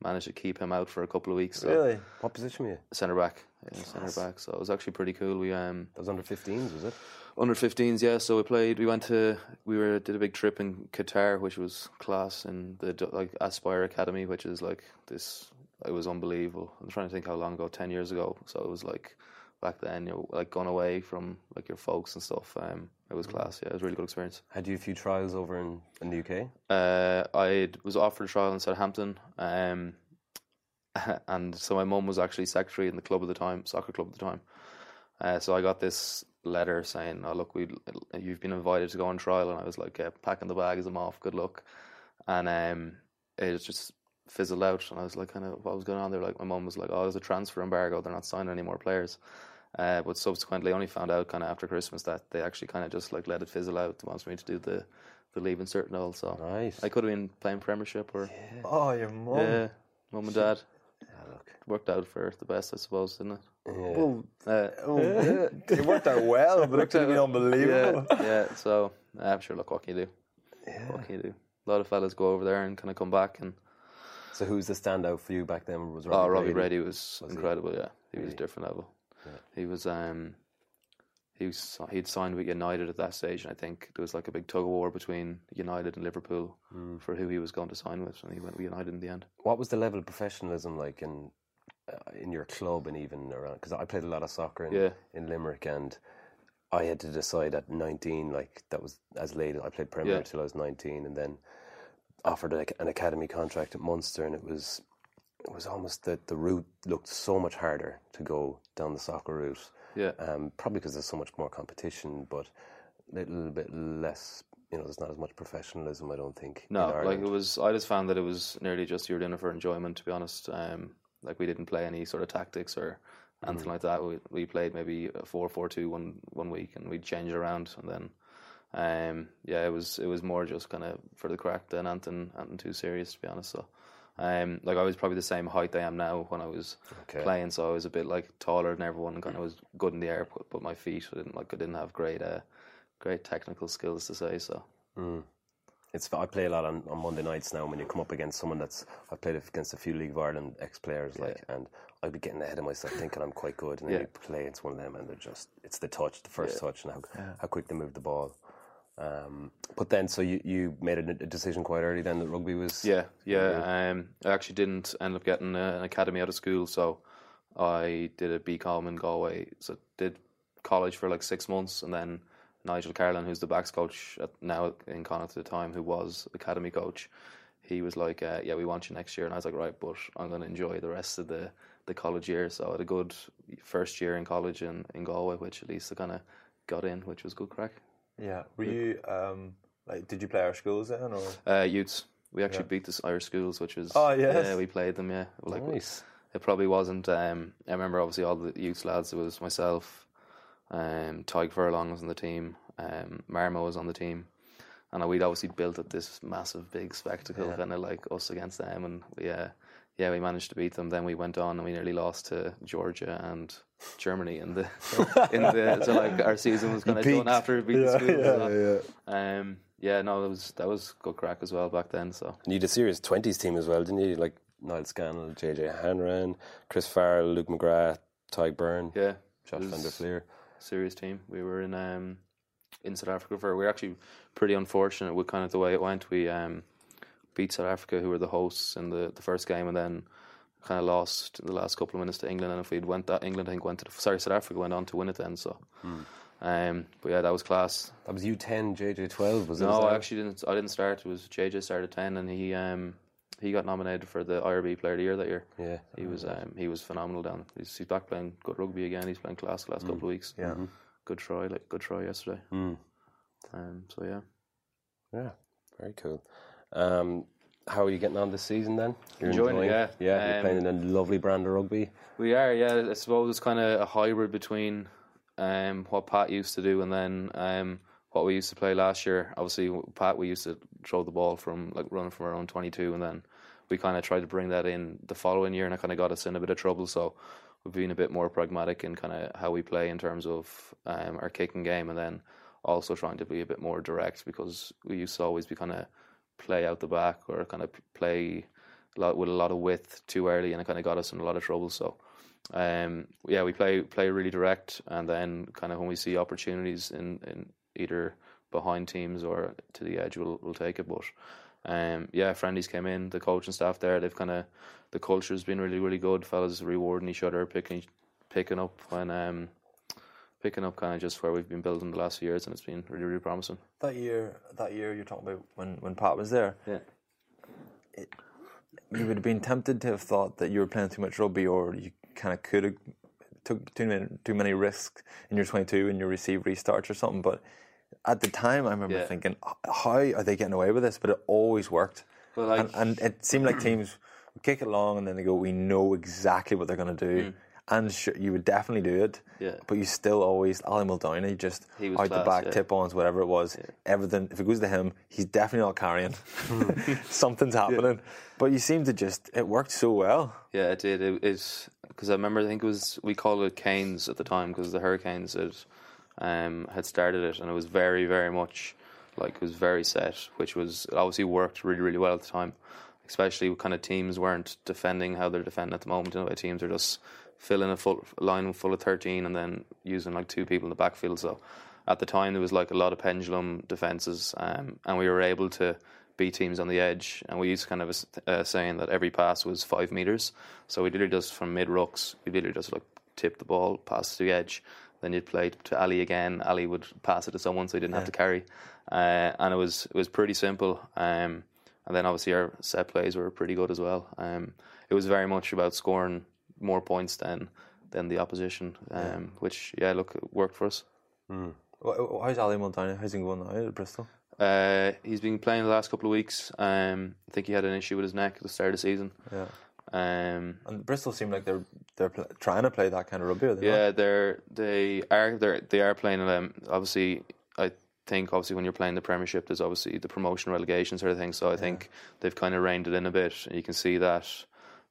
Speaker 9: managed to keep him out for a couple of weeks. So
Speaker 3: Really?
Speaker 2: What position were you?
Speaker 9: Centre back, yeah, centre back. So it was actually pretty cool. We um
Speaker 2: That was under 15s, was it?
Speaker 9: under 15s yeah so we played we went to we were did a big trip in qatar which was class in the like aspire academy which is like this it was unbelievable i'm trying to think how long ago 10 years ago so it was like back then you know like gone away from like your folks and stuff um it was class yeah it was a really good experience
Speaker 2: Had you a few trials over in, in the UK?
Speaker 9: uh, I was offered a trial in Southampton, um, and so my mum was actually secretary in the club at the time, soccer club at the time. Uh, so I got this letter saying, "Oh look, we you've been invited to go on trial," and I was like, yeah, "Packing the bags, I'm off. Good luck." And um, it just fizzled out, and I was like, "Kind of what was going on there?" Like my mum was like, "Oh, there's a transfer embargo. They're not signing any more players." Uh, but subsequently, only found out kind of after Christmas that they actually kind of just like let it fizzle out. They wanted me to do the the leave insert and all. So
Speaker 2: Nice.
Speaker 9: I could have been playing Premiership or
Speaker 3: Oh, your mum.
Speaker 9: yeah, mum and dad. Oh, look. Worked out for the best, I suppose, didn't it?
Speaker 3: Well,
Speaker 9: Uh,
Speaker 3: oh, it worked out well, but it could have been unbelievable.
Speaker 9: yeah, yeah. So I'm sure. Look, what can you do? What can you do? A lot of fellas go over there and kind of come back and
Speaker 2: So who's the standout for you back then? Was Robbie
Speaker 9: oh, Robbie
Speaker 2: Brady?
Speaker 9: Brady was,
Speaker 2: he?
Speaker 9: incredible. Yeah, he was a different level. He was um, he was he'd signed with United at that stage, and I think there was like a big tug of war between United and Liverpool for who he was going to sign with, and he went with United in the end.
Speaker 2: What was the level of professionalism like in uh, in your club and even around? Because I played a lot of soccer in,
Speaker 9: Yeah.
Speaker 2: in Limerick, and I had to decide at 19, like that was as late. I played Premier
Speaker 9: Yeah.
Speaker 2: till I was 19, and then offered like an academy contract at Munster, and it was it was almost that the route looked so much harder to go down the soccer route.
Speaker 9: Yeah.
Speaker 2: Um, probably because there's so much more competition, but a little bit less. You know, there's not as much professionalism. I don't think. in
Speaker 9: No, like it was. I just found that it was nearly just you were doing it for enjoyment. To be honest, um, like we didn't play any sort of tactics or anything like that. We we played maybe a four four two one one week, and we'd change it around, and then, um, yeah, it was it was more just kind of for the crack than anything anything too serious. To be honest, so. Um, like I was probably the same height I am now when I was
Speaker 2: Okay.
Speaker 9: playing, so I was a bit like taller than everyone, and kind of was good in the air, but, but my feet I didn't like I didn't have great, uh, great technical skills to say. So
Speaker 2: It's I play a lot on, on Monday nights now. When you come up against someone that's I've played against a few League of Ireland ex players, like, and I'd be getting ahead of myself, thinking I'm quite good, and then
Speaker 9: Yeah.
Speaker 2: you play against one of them, and they're just it's the touch, the first touch, and how how quick they move the ball. Um, but then, so you, you made a, a decision quite early then that rugby was
Speaker 9: Yeah, yeah. Um, I actually didn't end up getting uh, an academy out of school, so I did a BCom in Galway. So did college for like six months, and then Nigel Carolan, who's the backs coach at, now in Connacht at the time, who was academy coach, he was like, uh, "Yeah, we want you next year," and I was like, "Right, but I'm going to enjoy the rest of the the college year." So I had a good first year in college in in Galway, which at least I kind of got in, which was good crack.
Speaker 3: Yeah. Were you um like did you play our schools then or?
Speaker 9: Uh, youths. We actually beat the Irish schools, which was
Speaker 3: Oh, yes.
Speaker 9: yeah, we played them. Yeah, like
Speaker 2: Nice.
Speaker 9: it probably wasn't. Um, I remember obviously all the youth lads. It was myself, um, Tadhg Furlong was on the team, um, Marmo was on the team, and we'd obviously built up this massive big spectacle, kind of like us against them, and we, uh, yeah, we managed to beat them. Then we went on and we nearly lost to Georgia and Germany in the in the so like our season was kind of done after we beat the schools.
Speaker 3: yeah,
Speaker 9: so, Um, yeah, no, that was that was good crack as well back then. So
Speaker 2: And you had a serious twenties team as well, didn't you? Like Niall Scannell, JJ Hanrahan, Chris Farrell, Luke McGrath, Tadhg Beirne,
Speaker 9: yeah,
Speaker 2: Josh
Speaker 9: it was-
Speaker 2: Van der Flier.
Speaker 9: serious team. We were in um, in South Africa for. We were actually pretty unfortunate with kind of the way it went. We um, beat South Africa, who were the hosts in the, the first game, and then kind of lost the last couple of minutes to England. And if we'd went that, England I think went to the, sorry South Africa went on to win it then. So, um, but yeah, that was class.
Speaker 2: That was U ten, JJ twelve, was it?
Speaker 9: No, I actually didn't. I didn't start. It was JJ started ten, and he um, he got nominated for the IRB Player of the Year that year.
Speaker 2: Yeah.
Speaker 9: He was um, he was phenomenal down. He's, he's back playing good rugby again. He's playing class the last couple of weeks.
Speaker 3: Yeah.
Speaker 9: Good try, like good try yesterday.
Speaker 2: Mm.
Speaker 9: Um, so yeah,
Speaker 2: Yeah, very cool. Um, how are you getting on this season then? You're
Speaker 9: Enjoying it, yeah.
Speaker 2: Yeah, you're
Speaker 9: Um,
Speaker 2: playing in a lovely brand of rugby.
Speaker 9: we are. Yeah, I suppose it's kind of a hybrid between um, what Pat used to do and then um, what we used to play last year. Obviously, Pat we used to throw the ball from like running from our own twenty two, and then we kind of tried to bring that in the following year, and it kind of got us in a bit of trouble. So we've been a bit more pragmatic in kind of how we play in terms of um, our kicking game, and then also trying to be a bit more direct because we used to always be kind of play out the back or kind of play a lot, with a lot of width too early, and it kind of got us in a lot of trouble. So, um, yeah, we play play really direct, and then kind of when we see opportunities in, in either behind teams or to the edge, we'll we'll take it. But um, yeah, friendlies came in, the coach and staff there, they've kind of the culture's been really really good. Fellas rewarding each other, picking picking up when um, picking up kind of just where we've been building the last few years, and it's been really really promising.
Speaker 3: That year, that year you're talking about when, when Pat was there,
Speaker 9: Yeah.
Speaker 3: you would have been tempted to have thought that you were playing too much rugby, or you kind of could have took too many too many risks in your 22 and you receive restarts or something. But at the time, I remember
Speaker 9: Yeah.
Speaker 3: thinking, how are they getting away with this? But it always worked,
Speaker 9: Well, like-
Speaker 3: and, and it seemed like teams kick it along and then they go, we know exactly what they're going to do. Mm. And sure, you would definitely do it.
Speaker 9: Yeah.
Speaker 3: but you still always Ali Muldowney just out the back
Speaker 9: yeah.
Speaker 3: tip ons whatever it was everything if it goes to him he's definitely not carrying something's happening but you seem to just it worked so well
Speaker 9: Yeah, it did. It is because I remember. I think it was we called it Canes at the time because the Hurricanes had um, had started it, and it was very, very much like it was very set, which was it obviously worked really, really well at the time. Especially kind of teams weren't defending how they're defending at the moment. You know, teams are just filling a full a line full of thirteen and then using like two people in the backfield. So at the time there was like a lot of pendulum defenses, um, and we were able to beat teams on the edge. And we used kind of uh, saying that every pass was five meters. So we literally just from mid rucks, we literally just like tip the ball, pass to the edge. Then you'd play to Ali again. Ali would pass it to someone, so he didn't have to carry. Uh, and it was it was pretty simple. Um, and then obviously our set plays were pretty good as well. Um, it was very much about scoring more points than than the opposition, um, which yeah, look, it worked for us.
Speaker 3: Wh- how's Ali Muldowney how's he going now at Bristol
Speaker 9: Uh, he's been playing the last couple of weeks. Um, I think he had an issue with his neck at the start of the season.
Speaker 3: yeah
Speaker 9: Um,
Speaker 3: and Bristol seem like they're they're pl- trying to play that kind of rugby are they not?
Speaker 9: yeah, they're they are they they are playing. Um, obviously, I think obviously when you're playing the Premiership, there's obviously the promotion relegation sort of thing. So I think they've kind of reined it in a bit, you can see that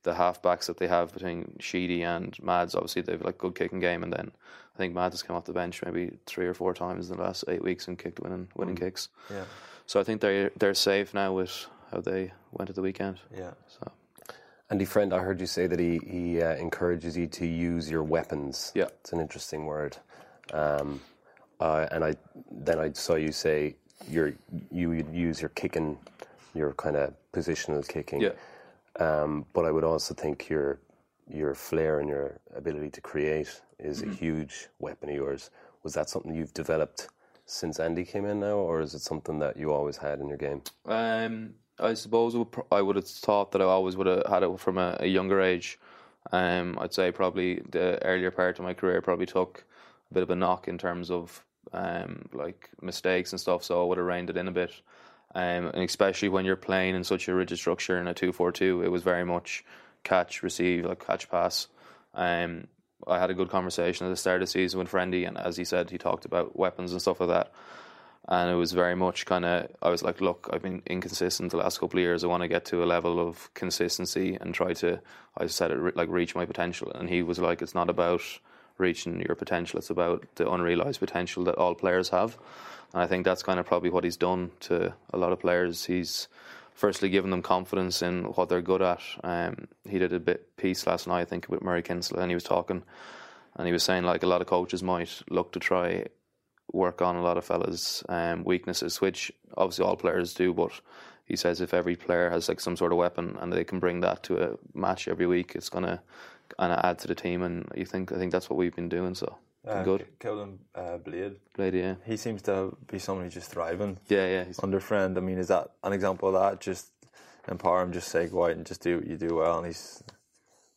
Speaker 9: the halfbacks that they have between Sheedy and Mads. Obviously, they've like good kicking game, and then I think Mads has come off the bench maybe three or four times in the last eight weeks and kicked winning winning kicks.
Speaker 3: Yeah.
Speaker 9: So I think they're they're safe now with how they went at the weekend.
Speaker 3: Yeah.
Speaker 9: So
Speaker 2: Andy Friend, I heard you say that he, he uh, encourages you to use your weapons.
Speaker 9: Yeah.
Speaker 2: It's an interesting word. Um, uh, and I then I saw you say your you would use your kicking, your kind of positional kicking.
Speaker 9: yeah,
Speaker 2: Um, but I would also think your your flair and your ability to create is
Speaker 9: Mm-hmm.
Speaker 2: a huge weapon of yours. Was that something you've developed since Andy came in now, or is it something that you always had in your game?
Speaker 9: Um, I suppose it would pro- I would have thought that I always would have had it from a, a younger age. Um, I'd say probably the earlier part of my career probably took a bit of a knock in terms of um, like mistakes and stuff. So I would have reined it in a bit. Um, and especially when you're playing in such a rigid structure in a two-four-two, it was very much catch, receive, like catch, pass. Um, I had a good conversation at the start of the season with Friendy, and as he said, he talked about weapons and stuff like that and it was very much kind of I was like, look, I've been inconsistent the last couple of years. I want to get to a level of consistency and try to, I said it like reach my potential. And he was like, it's not about reaching your potential; it's about the unrealized potential that all players have. And I think that's kind of probably what he's done to a lot of players. He's firstly given them confidence in what they're good at. Um, he did a bit piece last night, I think, with Murray Kinsella, and he was talking, and he was saying like a lot of coaches might look to try work on a lot of fellas' um, weaknesses, which obviously all players do. But he says if every player has like some sort of weapon and they can bring that to a match every week, it's gonna of add to the team. And you think I think that's what we've been doing. So
Speaker 3: Uh,
Speaker 9: good,
Speaker 3: Kevin uh, Blade.
Speaker 9: Blade, yeah,
Speaker 3: He seems to be someone who's just thriving
Speaker 9: yeah, yeah. He's,
Speaker 3: under friend. I mean, is that an example of that? Just empower him, just say go out and just do what you do well, and he's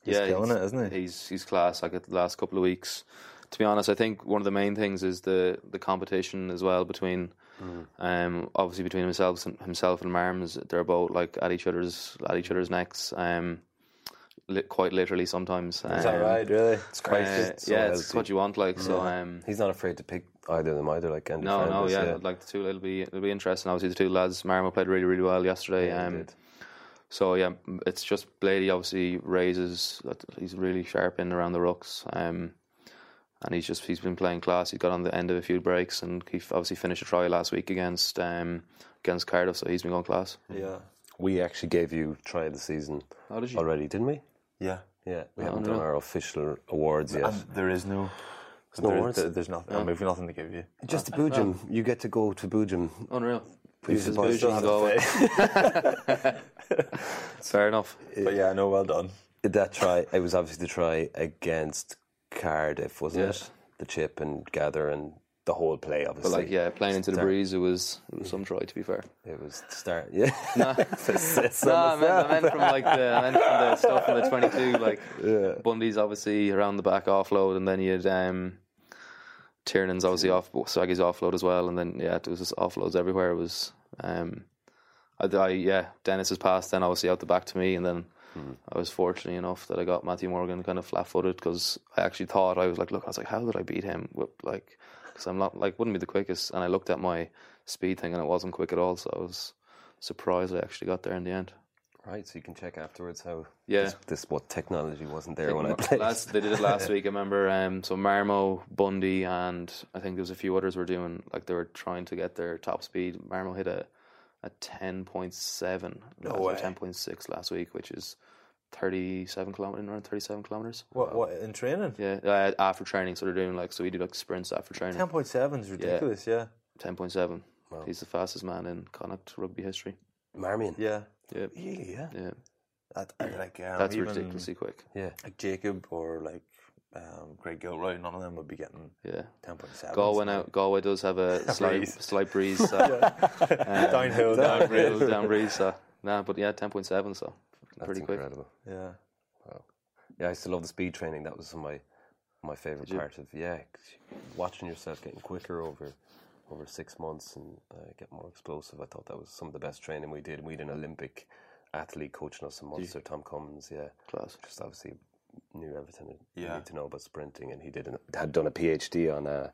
Speaker 3: he's
Speaker 9: yeah,
Speaker 3: killing
Speaker 9: he's,
Speaker 3: it, isn't he?
Speaker 9: He's he's class. Like at the last couple of weeks, to be honest, I think one of the main things is the the competition as well between,
Speaker 3: Mm.
Speaker 9: um, obviously between himself and himself and Marms. They're both like at each other's at each other's necks. Um, li- quite literally sometimes.
Speaker 3: Is that
Speaker 9: Um,
Speaker 3: right? Really?
Speaker 2: It's
Speaker 9: Uh,
Speaker 2: quite so
Speaker 9: yeah, it's
Speaker 2: healthy.
Speaker 9: what you want. Like so. Um,
Speaker 2: He's not afraid to pick either of them either, like Andy
Speaker 9: no,
Speaker 2: Friend
Speaker 9: no,
Speaker 2: was,
Speaker 9: yeah, like the two. It'll be it'll be interesting. Obviously, the two lads, Marmo played really, really well yesterday.
Speaker 2: Yeah, he
Speaker 9: um,
Speaker 2: did.
Speaker 9: so yeah, it's just Blady obviously raises. that- He's really sharp in around the rucks, um, and he's just he's been playing class. He got on the end of a few breaks, and he obviously finished a try last week against um, against Cardiff. So he's been going class.
Speaker 3: Yeah.
Speaker 2: We actually gave you try of the season
Speaker 9: How did you?
Speaker 2: already, didn't we?
Speaker 3: Yeah.
Speaker 2: Yeah, we haven't
Speaker 9: no.
Speaker 2: done our official awards yet.
Speaker 3: And there is no.
Speaker 2: no
Speaker 3: there-
Speaker 2: awards?
Speaker 3: there- there's nothing. I mean, we've nothing to give you.
Speaker 2: Just uh, to Boojum, you get to go to Boojum.
Speaker 9: Unreal.
Speaker 2: Pretty
Speaker 9: This is
Speaker 2: surprised.
Speaker 9: Boojum Galway. Fair enough.
Speaker 3: But yeah, no, well done.
Speaker 2: That try, it was obviously the try against Cardiff, wasn't
Speaker 9: Yes.
Speaker 2: it? The chip and gather and the whole play,
Speaker 9: But
Speaker 2: obviously.
Speaker 9: like, yeah, playing into the
Speaker 2: Start-
Speaker 9: breeze, it was it was some try. To be fair.
Speaker 2: It was the start, yeah.
Speaker 9: No, no, I meant, I meant from like the I meant from the stuff in the twenty two. Like yeah. Bundee's obviously around the back offload, and then you had um, Tiernan's obviously off Swaggy's offload as well, and then yeah, it was just offloads everywhere. It was um, I, I yeah, Dennis's pass then obviously out the back to me, and then. I was fortunate enough that I got Matthew Morgan kind of flat-footed because I actually thought I was like, look, I was like, how did I beat him? With, like, because I'm not like wouldn't be the quickest, and I looked at my speed thing and it wasn't quick at all. So I was surprised I actually got there in the end.
Speaker 2: Right, so you can check afterwards how
Speaker 9: Yeah.
Speaker 2: this, this what technology wasn't there when I played.
Speaker 9: last, they did it last week. I remember. Um, so Marmo, Bundee, and I think there was a few others were doing like they were trying to get their top speed. Marmo hit a a ten point seven,
Speaker 3: No
Speaker 9: ten point six last week, which is thirty seven kilometers, around thirty seven kilometers.
Speaker 3: What? What in training?
Speaker 9: Yeah, uh, after training, so they're doing like so we do like sprints after training.
Speaker 3: Ten point seven is ridiculous. Yeah.
Speaker 9: Ten point seven. He's the fastest man in Connacht rugby history.
Speaker 2: Marmion.
Speaker 3: Yeah.
Speaker 9: Yeah,
Speaker 2: Yeah, yeah.
Speaker 9: yeah,
Speaker 3: That, I like um,
Speaker 9: that's
Speaker 3: even
Speaker 9: ridiculously quick.
Speaker 2: Yeah.
Speaker 3: Like Jacob or like um, Craig Gilroy, none of them would be getting
Speaker 9: Yeah.
Speaker 3: ten point seven.
Speaker 9: Galway now. Galway does have a slight
Speaker 3: breeze.
Speaker 9: slight breeze. So, um,
Speaker 3: Downhill,
Speaker 9: downhill, down breeze. So, nah, but yeah, ten point seven. So
Speaker 2: That's
Speaker 9: pretty quick.
Speaker 2: incredible.
Speaker 3: Yeah. Wow.
Speaker 2: Yeah, I used to love the speed training. That was my my favorite part of yeah, watching yourself getting quicker over over six months and uh, get more explosive. I thought that was some of the best training we did. We had an Olympic athlete coaching us in Munster, Tom Comyns. Yeah,
Speaker 9: Class.
Speaker 2: just obviously knew everything that you
Speaker 3: Yeah.
Speaker 2: need to know about sprinting, and he did an, had done a PhD on uh,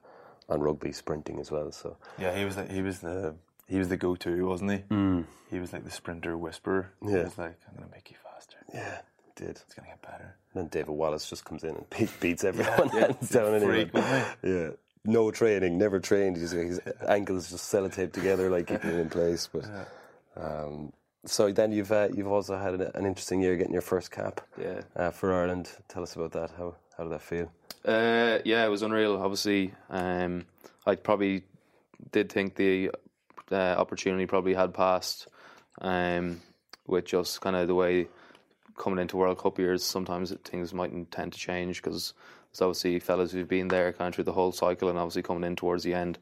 Speaker 2: on rugby sprinting as well. So
Speaker 3: Yeah, he was like he was the he was the go to, wasn't he? Mm. He was like the sprinter whisperer. He was like, I'm gonna make you faster.
Speaker 2: yeah, did.
Speaker 3: It's gonna get better.
Speaker 2: And then David Wallace just comes in and beat, beats everyone hands down anyway.
Speaker 3: freak,
Speaker 2: Yeah. No training, never trained. He's, his ankles just sellotaped together, like keeping it in place. But um, so then you've uh, you've also had an, an interesting year getting your first cap
Speaker 9: Yeah.
Speaker 2: uh, for Ireland. Tell us about that. How how did that feel?
Speaker 9: Uh, yeah, it was unreal. Obviously, um, I probably did think the uh, opportunity probably had passed, um, with just kind of the way coming into World Cup years. Sometimes things mightn't tend to change because there's obviously fellas who've been there kind of through the whole cycle, and obviously coming in towards the end,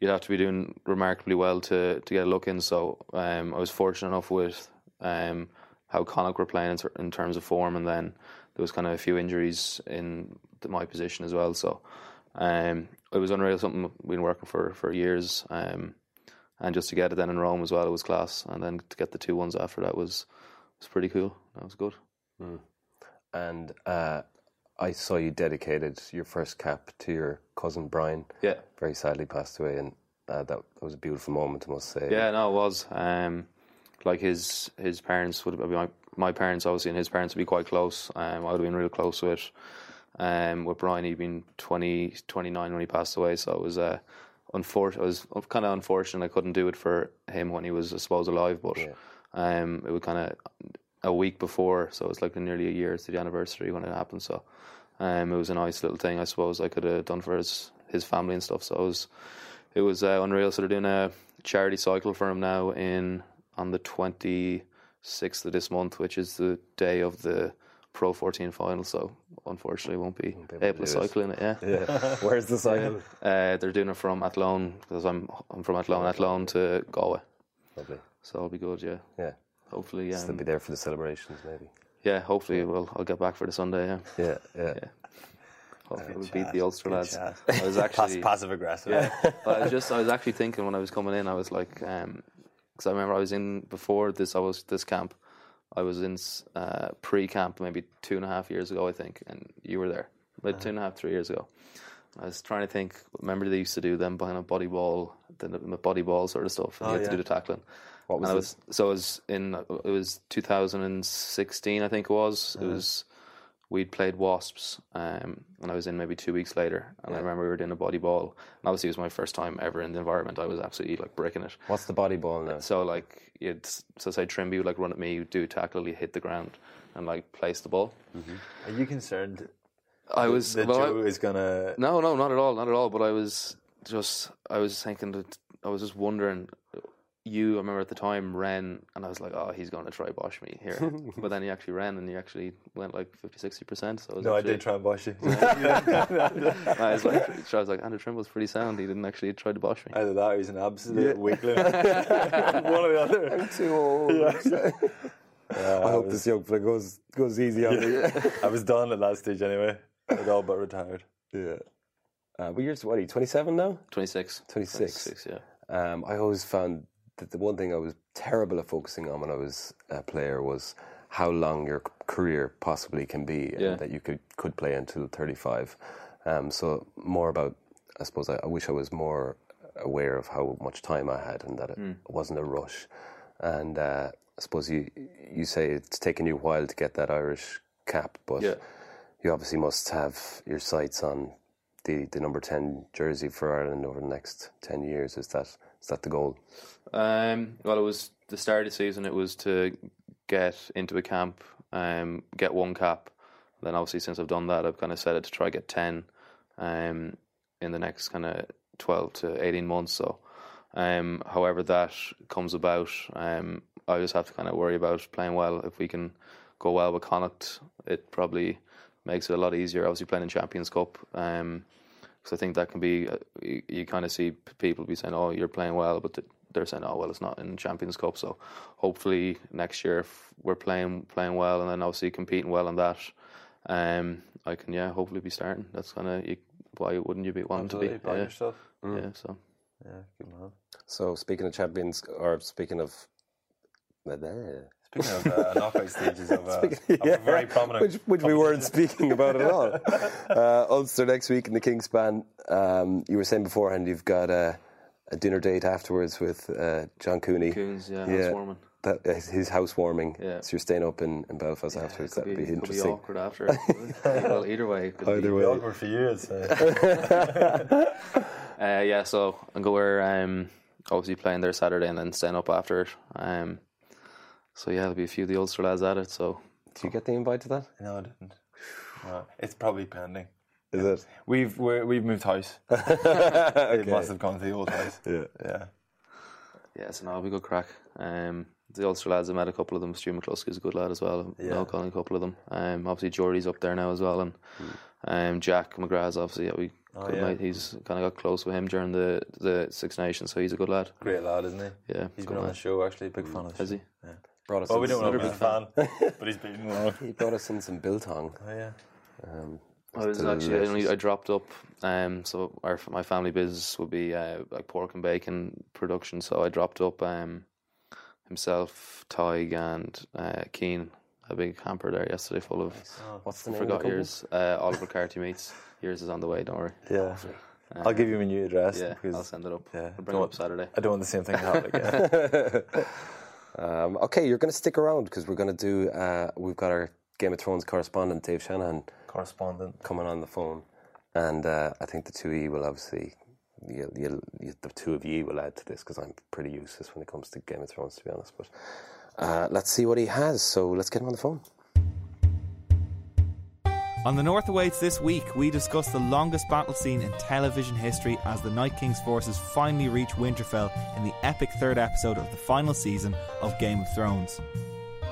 Speaker 9: you'd have to be doing remarkably well to to get a look in. So um, I was fortunate enough with um, how Connacht were playing in, ter- in terms of form, and then there was kind of a few injuries in the, my position as well. So um, it was unreal. Something we've been working for for years, um, and just to get it then in Rome as well, it was class. And then to get the two ones after that was was pretty cool. That was good.
Speaker 2: And uh, I saw you dedicated your first cap to your cousin Brian.
Speaker 9: Yeah.
Speaker 2: Very sadly passed away, and uh, that, that was a beautiful moment, I must say.
Speaker 9: Yeah, no, it was. Um, like his his parents would have my my parents obviously and his parents would be quite close. Um, I would have been real close to it. Um, with Brian, he'd been 20, 29 when he passed away, so it was uh, unfortunate. It was kind of unfortunate I couldn't do it for him when he was, I suppose, alive. But um, it was kind of a week before, so it was like nearly a year to the anniversary when it happened. So um, it was a nice little thing, I suppose, I could have done for his his family and stuff. So it was it was uh, unreal. So they're doing a charity cycle for him now in on the twenty sixth of this month, which is the day of the Pro 14 final. So unfortunately, won't be, able, to
Speaker 2: to do it.
Speaker 9: cycle in it. Yeah.
Speaker 2: Yeah. Where's the cycle?
Speaker 9: Uh, they're doing it from Athlone because I'm I'm from Athlone, Athlone to Galway.
Speaker 2: Lovely.
Speaker 9: So I'll be good. Yeah.
Speaker 2: Yeah.
Speaker 9: Hopefully,
Speaker 2: Still
Speaker 9: um,
Speaker 2: be there for the celebrations, maybe.
Speaker 9: yeah. Hopefully, we'll I'll get back for the Sunday. Yeah.
Speaker 2: Yeah, yeah.
Speaker 9: Hopefully, we'll beat the Ulster lads.
Speaker 3: chat.
Speaker 9: I was actually
Speaker 3: passive aggressive.
Speaker 9: But I was just I was actually thinking when I was coming in, I was like, because I remember I was in before this. I was this camp. I was in uh, pre-camp maybe two and a half years ago, I think, and you were there, about two and a half, three years ago. I was trying to think. Remember they used to do them behind a body ball, the, the body ball sort of stuff, and
Speaker 3: Oh,
Speaker 9: you had to do the tackling.
Speaker 2: What was
Speaker 9: and I was so it was in it was 2016, I think it was. It was we'd played Wasps, um, and I was in maybe two weeks later, and I remember we were doing a body ball, and obviously it was my first time ever in the environment. I was absolutely like breaking it.
Speaker 2: What's the body ball now?
Speaker 9: So like you'd so say Trimby would like run at me, you'd do tackle, you hit the ground, and like place the ball.
Speaker 3: Are you concerned
Speaker 9: I was
Speaker 3: that
Speaker 9: well, I-
Speaker 3: Joe is gonna?
Speaker 9: no, no, not at all, not at all. But I was just, I was thinking that I was just wondering. You, I remember at the time ran, and I was like, "Oh, he's going to try bosh me here." but then he actually ran, and he actually went like 50 60 percent. So it was
Speaker 3: No, I did try and bosh you.
Speaker 9: I was like, I was like, Andrew Trimble's pretty sound. He didn't actually try to bosh me.
Speaker 3: Either that or he's an absolute weakling. One or the other.
Speaker 2: I'm too old. I hope this young fella goes goes easy on me.
Speaker 3: I was done at that stage anyway. I'd all but retired.
Speaker 2: yeah. Uh, but you're what are you? Twenty seven now.
Speaker 9: 26.
Speaker 2: 26.
Speaker 9: 26, yeah.
Speaker 2: Um, I always found that the one thing I was terrible at focusing on when I was a player was how long your career possibly can be, and that you could could play until thirty five. Um, so more about, I suppose, I, I wish I was more aware of how much time I had, and that it wasn't a rush. And uh, I suppose you you say it's taken you a while to get that Irish cap, but
Speaker 9: Yeah.
Speaker 2: you obviously must have your sights on the, the number ten jersey for Ireland over the next ten years. Is that is that the goal?
Speaker 9: Um, well, it was the start of the season. It was to get into a camp, um, get one cap. Then obviously, since I've done that, I've kind of set it to try get ten, um, in the next kind of twelve to eighteen months. So, um, however that comes about, um, I just have to kind of worry about playing well. If we can go well with Connacht, it probably makes it a lot easier. Obviously, playing in Champions Cup. Um, because I think that can be uh, you, you kind of see people be saying, "Oh, you're playing well," but they're saying, "Oh, well, it's not in Champions Cup." So hopefully next year, if we're playing playing well, and then obviously competing well in that, um, I can yeah, hopefully be starting. That's kind of why wouldn't you be wanting to be?
Speaker 3: back
Speaker 9: Yeah,
Speaker 3: yourself.
Speaker 9: yeah. So
Speaker 3: Yeah, good man.
Speaker 2: So speaking of champions, or speaking of,
Speaker 3: Speaking of uh, knockout stages of, uh, of
Speaker 2: Yeah,
Speaker 3: a very prominent,
Speaker 2: which, which we weren't speaking about at all. Uh, Ulster next week in the Kingspan. Um, you were saying beforehand you've got a, a dinner date afterwards with uh, John Cooney.
Speaker 9: Coons, yeah,
Speaker 2: Yeah.
Speaker 9: housewarming.
Speaker 2: that his, his housewarming.
Speaker 9: Yeah.
Speaker 2: So you're staying up in, in Belfast
Speaker 9: It
Speaker 2: afterwards. That'd be,
Speaker 9: could
Speaker 2: interesting.
Speaker 9: awkward after. well, either way.
Speaker 2: Either
Speaker 9: be.
Speaker 2: way.
Speaker 3: Awkward for you, I'd say.
Speaker 9: Uh, yeah, so I'm going um, obviously playing there Saturday and then staying up after it. Um, so yeah, there'll be a few of the Ulster lads at it. So
Speaker 2: Do you get the invite to that?
Speaker 3: no, I didn't. No, it's probably pending.
Speaker 2: Is it?
Speaker 3: We've we're, we've moved house. It must have gone to the old house.
Speaker 2: Yeah.
Speaker 3: Yeah.
Speaker 9: yeah, so now it'll be good crack. Um, the Ulster lads, I met a couple of them. Stu McCloskey's a good lad as well. I
Speaker 3: Yeah.
Speaker 9: know calling a couple of them. Um, obviously Geordie's up there now as well, and um, Jack McGrath's obviously yeah, we
Speaker 3: Oh,
Speaker 9: good
Speaker 3: yeah.
Speaker 9: mate. He's kind of got close with him during the the Six Nations, so he's a good lad.
Speaker 3: Great lad, isn't he?
Speaker 9: Yeah,
Speaker 3: He's
Speaker 9: good
Speaker 3: been on the
Speaker 9: lad.
Speaker 3: show actually. Big fan of the
Speaker 9: Has
Speaker 3: show.
Speaker 9: he?
Speaker 3: Yeah.
Speaker 2: Brought us
Speaker 3: Well,
Speaker 2: in
Speaker 3: we don't know
Speaker 2: some-
Speaker 3: if he's a fan, but he's been wrong.
Speaker 2: He brought us in some biltong.
Speaker 3: Oh yeah.
Speaker 2: Um,
Speaker 9: I was
Speaker 2: delicious.
Speaker 9: actually I, only, I dropped up. Um, so our my family business would be uh, like pork and bacon production. So I dropped up. Um, himself, Tig, and uh, Keen. A big hamper there yesterday, full of.
Speaker 2: What's the name
Speaker 9: Forgot
Speaker 2: of the company?
Speaker 9: yours. Uh, Oliver Carty meats. Yours is on the way. Don't worry.
Speaker 3: Yeah. I'll give you my new address.
Speaker 9: Yeah,
Speaker 3: because
Speaker 9: I'll send it up.
Speaker 3: Yeah.
Speaker 9: I'll bring it up Saturday.
Speaker 3: I don't want the same thing to happen again.
Speaker 2: Um, okay, you're going to stick around because we're going to do. Uh, we've got our Game of Thrones correspondent Dave Shanahan
Speaker 3: Correspondent.
Speaker 2: coming on the phone, and uh, I think the two of you will obviously. You, you, you, the two of you will add to this because I'm pretty useless when it comes to Game of Thrones, to be honest. But uh, let's see what he has. So let's get him on the phone.
Speaker 10: On the North Awaits this week, we discuss the longest battle scene in television history as the Night King's forces finally reach Winterfell in the epic third episode of the final season of Game of Thrones.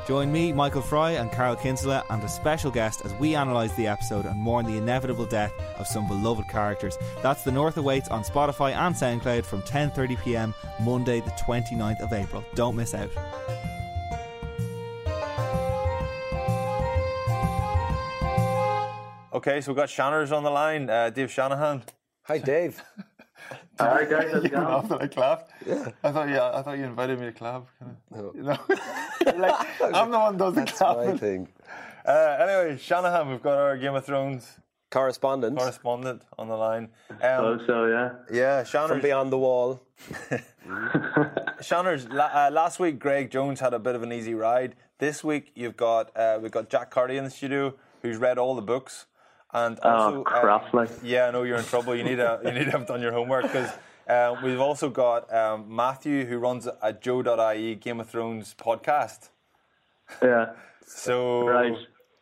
Speaker 10: Join me, Michael Fry, and Carol Kinsella, and a special guest as we analyse the episode and mourn the inevitable death of some beloved characters. That's the North Awaits on Spotify and SoundCloud from 10.30pm, Monday the 29th of April. Don't miss out.
Speaker 3: Okay, so we've got Shanners on the line. Uh, Dave Shanahan.
Speaker 2: Hi, Dave.
Speaker 11: Hi guys, how's it
Speaker 3: You
Speaker 11: going?
Speaker 3: laughed that I clapped. Yeah. I thought yeah, I thought you invited me to clap. No. no. like, I'm the one who does the
Speaker 2: That's my
Speaker 3: clapping.
Speaker 2: thing.
Speaker 3: Uh, anyway, Shanahan, we've got our Game of Thrones
Speaker 2: Correspondent
Speaker 3: correspondent on the line.
Speaker 11: Oh,
Speaker 3: Um,
Speaker 11: so yeah.
Speaker 3: yeah,
Speaker 2: from beyond the wall.
Speaker 3: Shanners, la- uh, last week Greg Jones had a bit of an easy ride. This week you've got uh, we've got Jack Carty in the studio who's read all the books, and also
Speaker 11: Oh, crap,
Speaker 3: uh,
Speaker 11: like.
Speaker 3: yeah, I know you're in trouble. You need to you need to have done your homework because uh, we've also got um, Matthew who runs a Joe.ie Game of Thrones podcast.
Speaker 11: Yeah.
Speaker 3: So
Speaker 11: Right.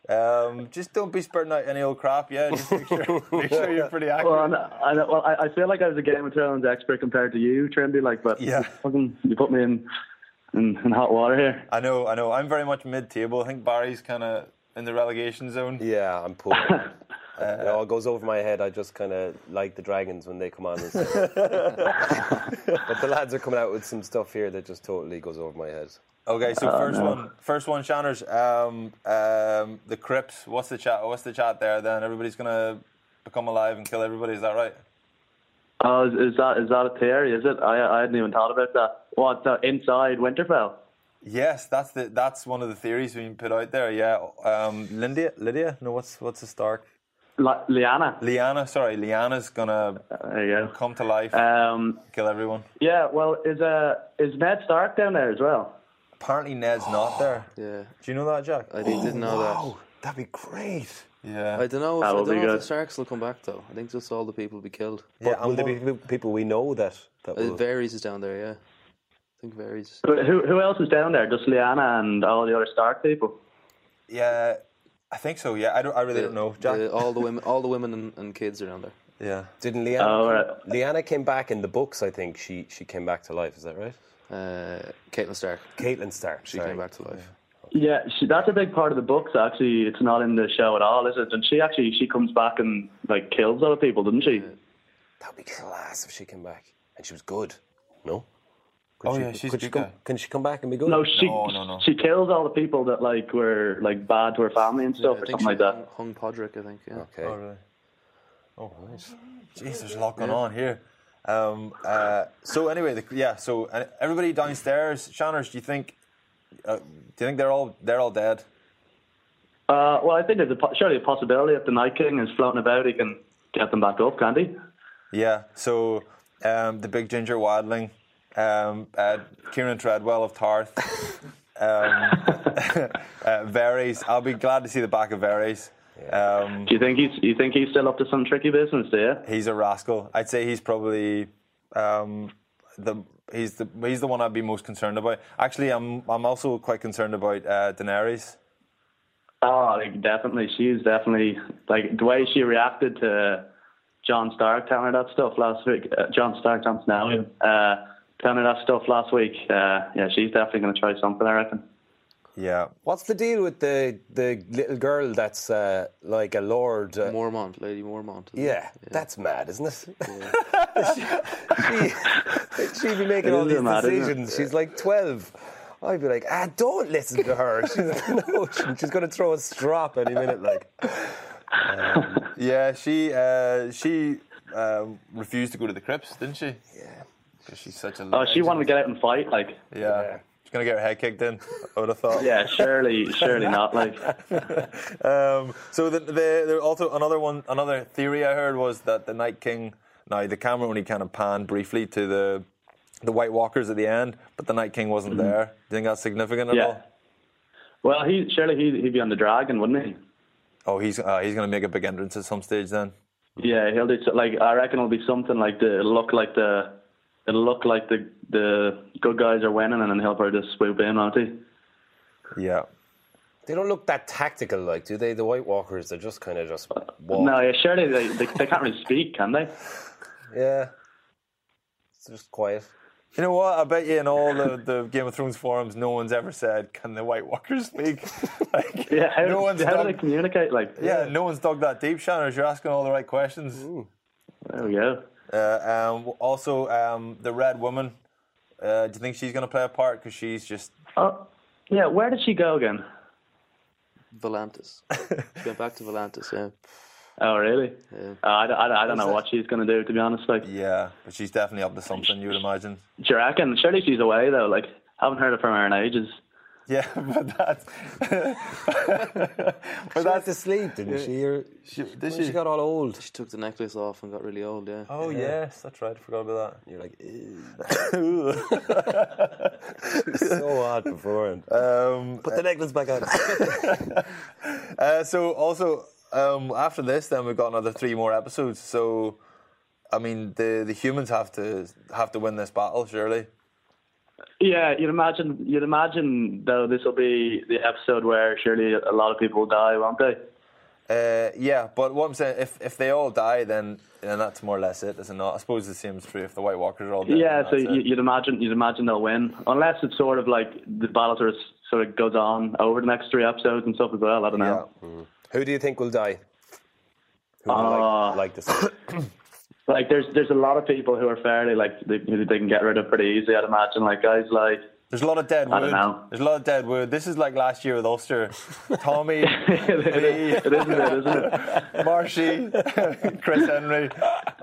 Speaker 3: um, just don't be spurting out any old crap. Yeah, just make sure, make sure you're pretty accurate.
Speaker 11: Well, I, I, well, I, I feel like I was a Game of Thrones expert compared to you, Trendy. Like, but
Speaker 3: Yeah.
Speaker 11: you fucking, you put me in, in in hot water here.
Speaker 3: I know, I know. I'm very much mid-table. I think Barry's kind of in the relegation zone.
Speaker 2: Yeah, I'm poor. it all goes over my head. I just kind of like the dragons when they come on. And but the lads are coming out with some stuff here that just totally goes over my head.
Speaker 3: Okay, so first one, first one, Shanners. Um, um, the crypts. What's the chat? What's the chat there? Then everybody's gonna become alive and kill everybody. Is that right?
Speaker 11: Oh, is, is that is that a theory? Is it? I I hadn't even thought about that. What uh, inside Winterfell?
Speaker 3: Yes, that's the that's one of the theories being put out there. Yeah, um, Lydia, Lydia. No, what's what's the Stark?
Speaker 11: La- Lyanna.
Speaker 3: Lyanna. Sorry, Lyanna's gonna
Speaker 11: There you
Speaker 3: come to life.
Speaker 11: Um,
Speaker 3: kill everyone.
Speaker 11: yeah. Well, is uh is Ned Stark down there as well?
Speaker 3: Apparently, Ned's not there.
Speaker 9: Yeah,
Speaker 3: Do you know that, Jack?
Speaker 9: I didn't know that.
Speaker 2: Oh, that'd be great.
Speaker 3: Yeah.
Speaker 9: I don't know. If, I don't
Speaker 11: be
Speaker 9: know if the Starks will come back though. I think just all the people will be killed.
Speaker 3: yeah.
Speaker 2: But will
Speaker 3: and
Speaker 2: there be people we know that that
Speaker 9: Uh,
Speaker 2: will?
Speaker 9: Varys is down there. Yeah, I think Varys.
Speaker 11: Who who who else is down there? Just Lyanna and all the other Stark people.
Speaker 3: yeah, I think so. Yeah, I don't. I really don't know, Jack.
Speaker 9: The- all the women, all the women and, and kids around there.
Speaker 3: yeah.
Speaker 2: Didn't Lyanna?
Speaker 11: Oh, right.
Speaker 2: Lyanna came back in the books. I think she she came back to life. Is that right?
Speaker 9: Uh, Catelyn Stark.
Speaker 2: Catelyn Stark.
Speaker 9: She
Speaker 2: sorry.
Speaker 9: came back to life.
Speaker 11: Yeah, she, that's a big part of the books. Actually, it's not in the show at all, is it? And she actually she comes back and like kills other people, doesn't she?
Speaker 2: That'd be class if she came back and she was good. No. Could
Speaker 3: Oh,
Speaker 2: she,
Speaker 3: yeah, she's
Speaker 2: could she come,
Speaker 3: guy.
Speaker 2: Can she come back and be good?
Speaker 11: No, she
Speaker 3: No, no, no.
Speaker 11: she kills all the people that like were like bad to her family and stuff
Speaker 9: I
Speaker 11: or something
Speaker 9: she
Speaker 11: like that.
Speaker 9: hung, hung Podrick. I think. Yeah.
Speaker 2: Okay.
Speaker 3: Oh, really? Oh, nice. Jeez, there's a lot going on here. Um, uh, so anyway, the, yeah. So uh, everybody downstairs, Shanners, do you think? Uh, do you think they're all they're all dead?
Speaker 11: Uh, well, I think there's a, surely a possibility if the Night King is floating about, he can get them back up, can't he?
Speaker 3: Yeah. So um, the big ginger wadling, um, uh, Kieran Treadwell of Tarth, uh, Varys. I'll be glad to see the back of Varys. Um,
Speaker 11: Do you think he's you think he's still up to some tricky business? Do you?
Speaker 3: he's a rascal. I'd say he's probably um, the he's the he's the one I'd be most concerned about. Actually, I'm I'm also quite concerned about uh, Daenerys.
Speaker 11: Oh, like, definitely. She's definitely like the way she reacted to Jon Stark telling her that stuff last week. Uh, Jon Stark, Jon Snow, uh, telling her that stuff last week. Uh, yeah, she's definitely going to try something. I reckon.
Speaker 3: Yeah.
Speaker 2: What's the deal with the the little girl that's uh, like a lord? Uh,
Speaker 9: Mormont, Lady Mormont. isn't
Speaker 2: yeah, that's mad, isn't it? she, she'd be making
Speaker 11: It
Speaker 2: all these
Speaker 11: mad,
Speaker 2: decisions. She's like twelve. I'd be like, ah, don't listen to her. She's, no, she's going to throw a strop any minute. Like,
Speaker 3: Yeah, she uh, she um, refused to go to the crypts, didn't she? Yeah. Because she's such a.
Speaker 11: Oh, she wanted to get out and fight. Like,
Speaker 3: Yeah. She's gonna get her head kicked in. I would have thought.
Speaker 11: yeah, surely, surely not. Like,
Speaker 3: Um, so the, the, there also another one, another theory I heard was that the Night King. Now the camera only kind of panned briefly to the the White Walkers at the end, but the Night King wasn't there. Do you think that's significant at
Speaker 11: yeah.
Speaker 3: all?
Speaker 11: Well, he surely he he'd be on the dragon, wouldn't he?
Speaker 3: Oh, he's uh, he's gonna make a big entrance at some stage then.
Speaker 11: Yeah, he'll do so- like I reckon it'll be something like the look like the it'll look like the the good guys are winning, and then he'll probably just swoop in, won't he?
Speaker 3: Yeah.
Speaker 2: they don't look that tactical, like, do they? The White Walkers, they're just kind of just uh, walk.
Speaker 11: No, yeah, surely they, they they can't really speak, can they?
Speaker 2: Yeah. It's just quiet.
Speaker 3: You know what? I bet you in all the, the Game of Thrones forums, no one's ever said, "Can the White Walkers speak?" like,
Speaker 11: Yeah, how,
Speaker 3: no one's
Speaker 11: how do they communicate? Like,
Speaker 3: yeah, no one's dug that deep, Shanners. You're asking all the right questions.
Speaker 11: there we go.
Speaker 3: Uh, um, also, um, the Red Woman. Uh, do you think she's going to play a part? Because she's just
Speaker 11: Oh, yeah. Where did she go again?
Speaker 9: Volantis. she went back to Volantis, yeah.
Speaker 11: Oh, really?
Speaker 9: Yeah.
Speaker 11: Uh, I, I, I don't know what she's going to do, to be honest. Like,
Speaker 3: yeah, but she's definitely up to something. You would imagine.
Speaker 11: do you reckon? Surely she's away though. Like, haven't heard of her in ages.
Speaker 3: Yeah, but that's
Speaker 2: But that's asleep, didn't she? Or,
Speaker 3: she,
Speaker 2: when
Speaker 3: did
Speaker 2: she?
Speaker 3: she?
Speaker 2: got all old.
Speaker 9: She took the necklace off and got really old, yeah.
Speaker 3: Oh yes, that's right. I forgot about that.
Speaker 2: You're like, ew.
Speaker 3: that.
Speaker 2: so odd beforehand.
Speaker 3: um,
Speaker 2: Put the necklace back on.
Speaker 3: uh, so also um, after this, then we've got another three more episodes. So, I mean, the the humans have to have to win this battle, surely.
Speaker 11: Yeah, you'd imagine. You'd imagine though this will be the episode where surely a lot of people will die, won't they?
Speaker 3: Uh, yeah, but what I'm saying, if if they all die, then then that's more or less it, isn't it? I suppose the same is true if the White Walkers are all dead.
Speaker 11: Yeah, so
Speaker 3: that's
Speaker 11: you-
Speaker 3: it.
Speaker 11: you'd imagine you'd imagine they'll win, unless it's sort of like the battle sort of sort of goes on over the next three episodes and stuff as well. I don't know.
Speaker 2: Who do you think will die? Who would you
Speaker 11: Uh,
Speaker 2: like, like to see?
Speaker 11: Like there's there's a lot of people who are fairly like they, they can get rid of pretty easy. I'd imagine like guys like
Speaker 3: There's a lot of dead
Speaker 11: I
Speaker 3: wood.
Speaker 11: don't know.
Speaker 3: There's a lot of dead wood. This is like last year with Ulster. Tommy,
Speaker 11: it, is, isn't it, isn't it?
Speaker 3: Marshy, Chris Henry,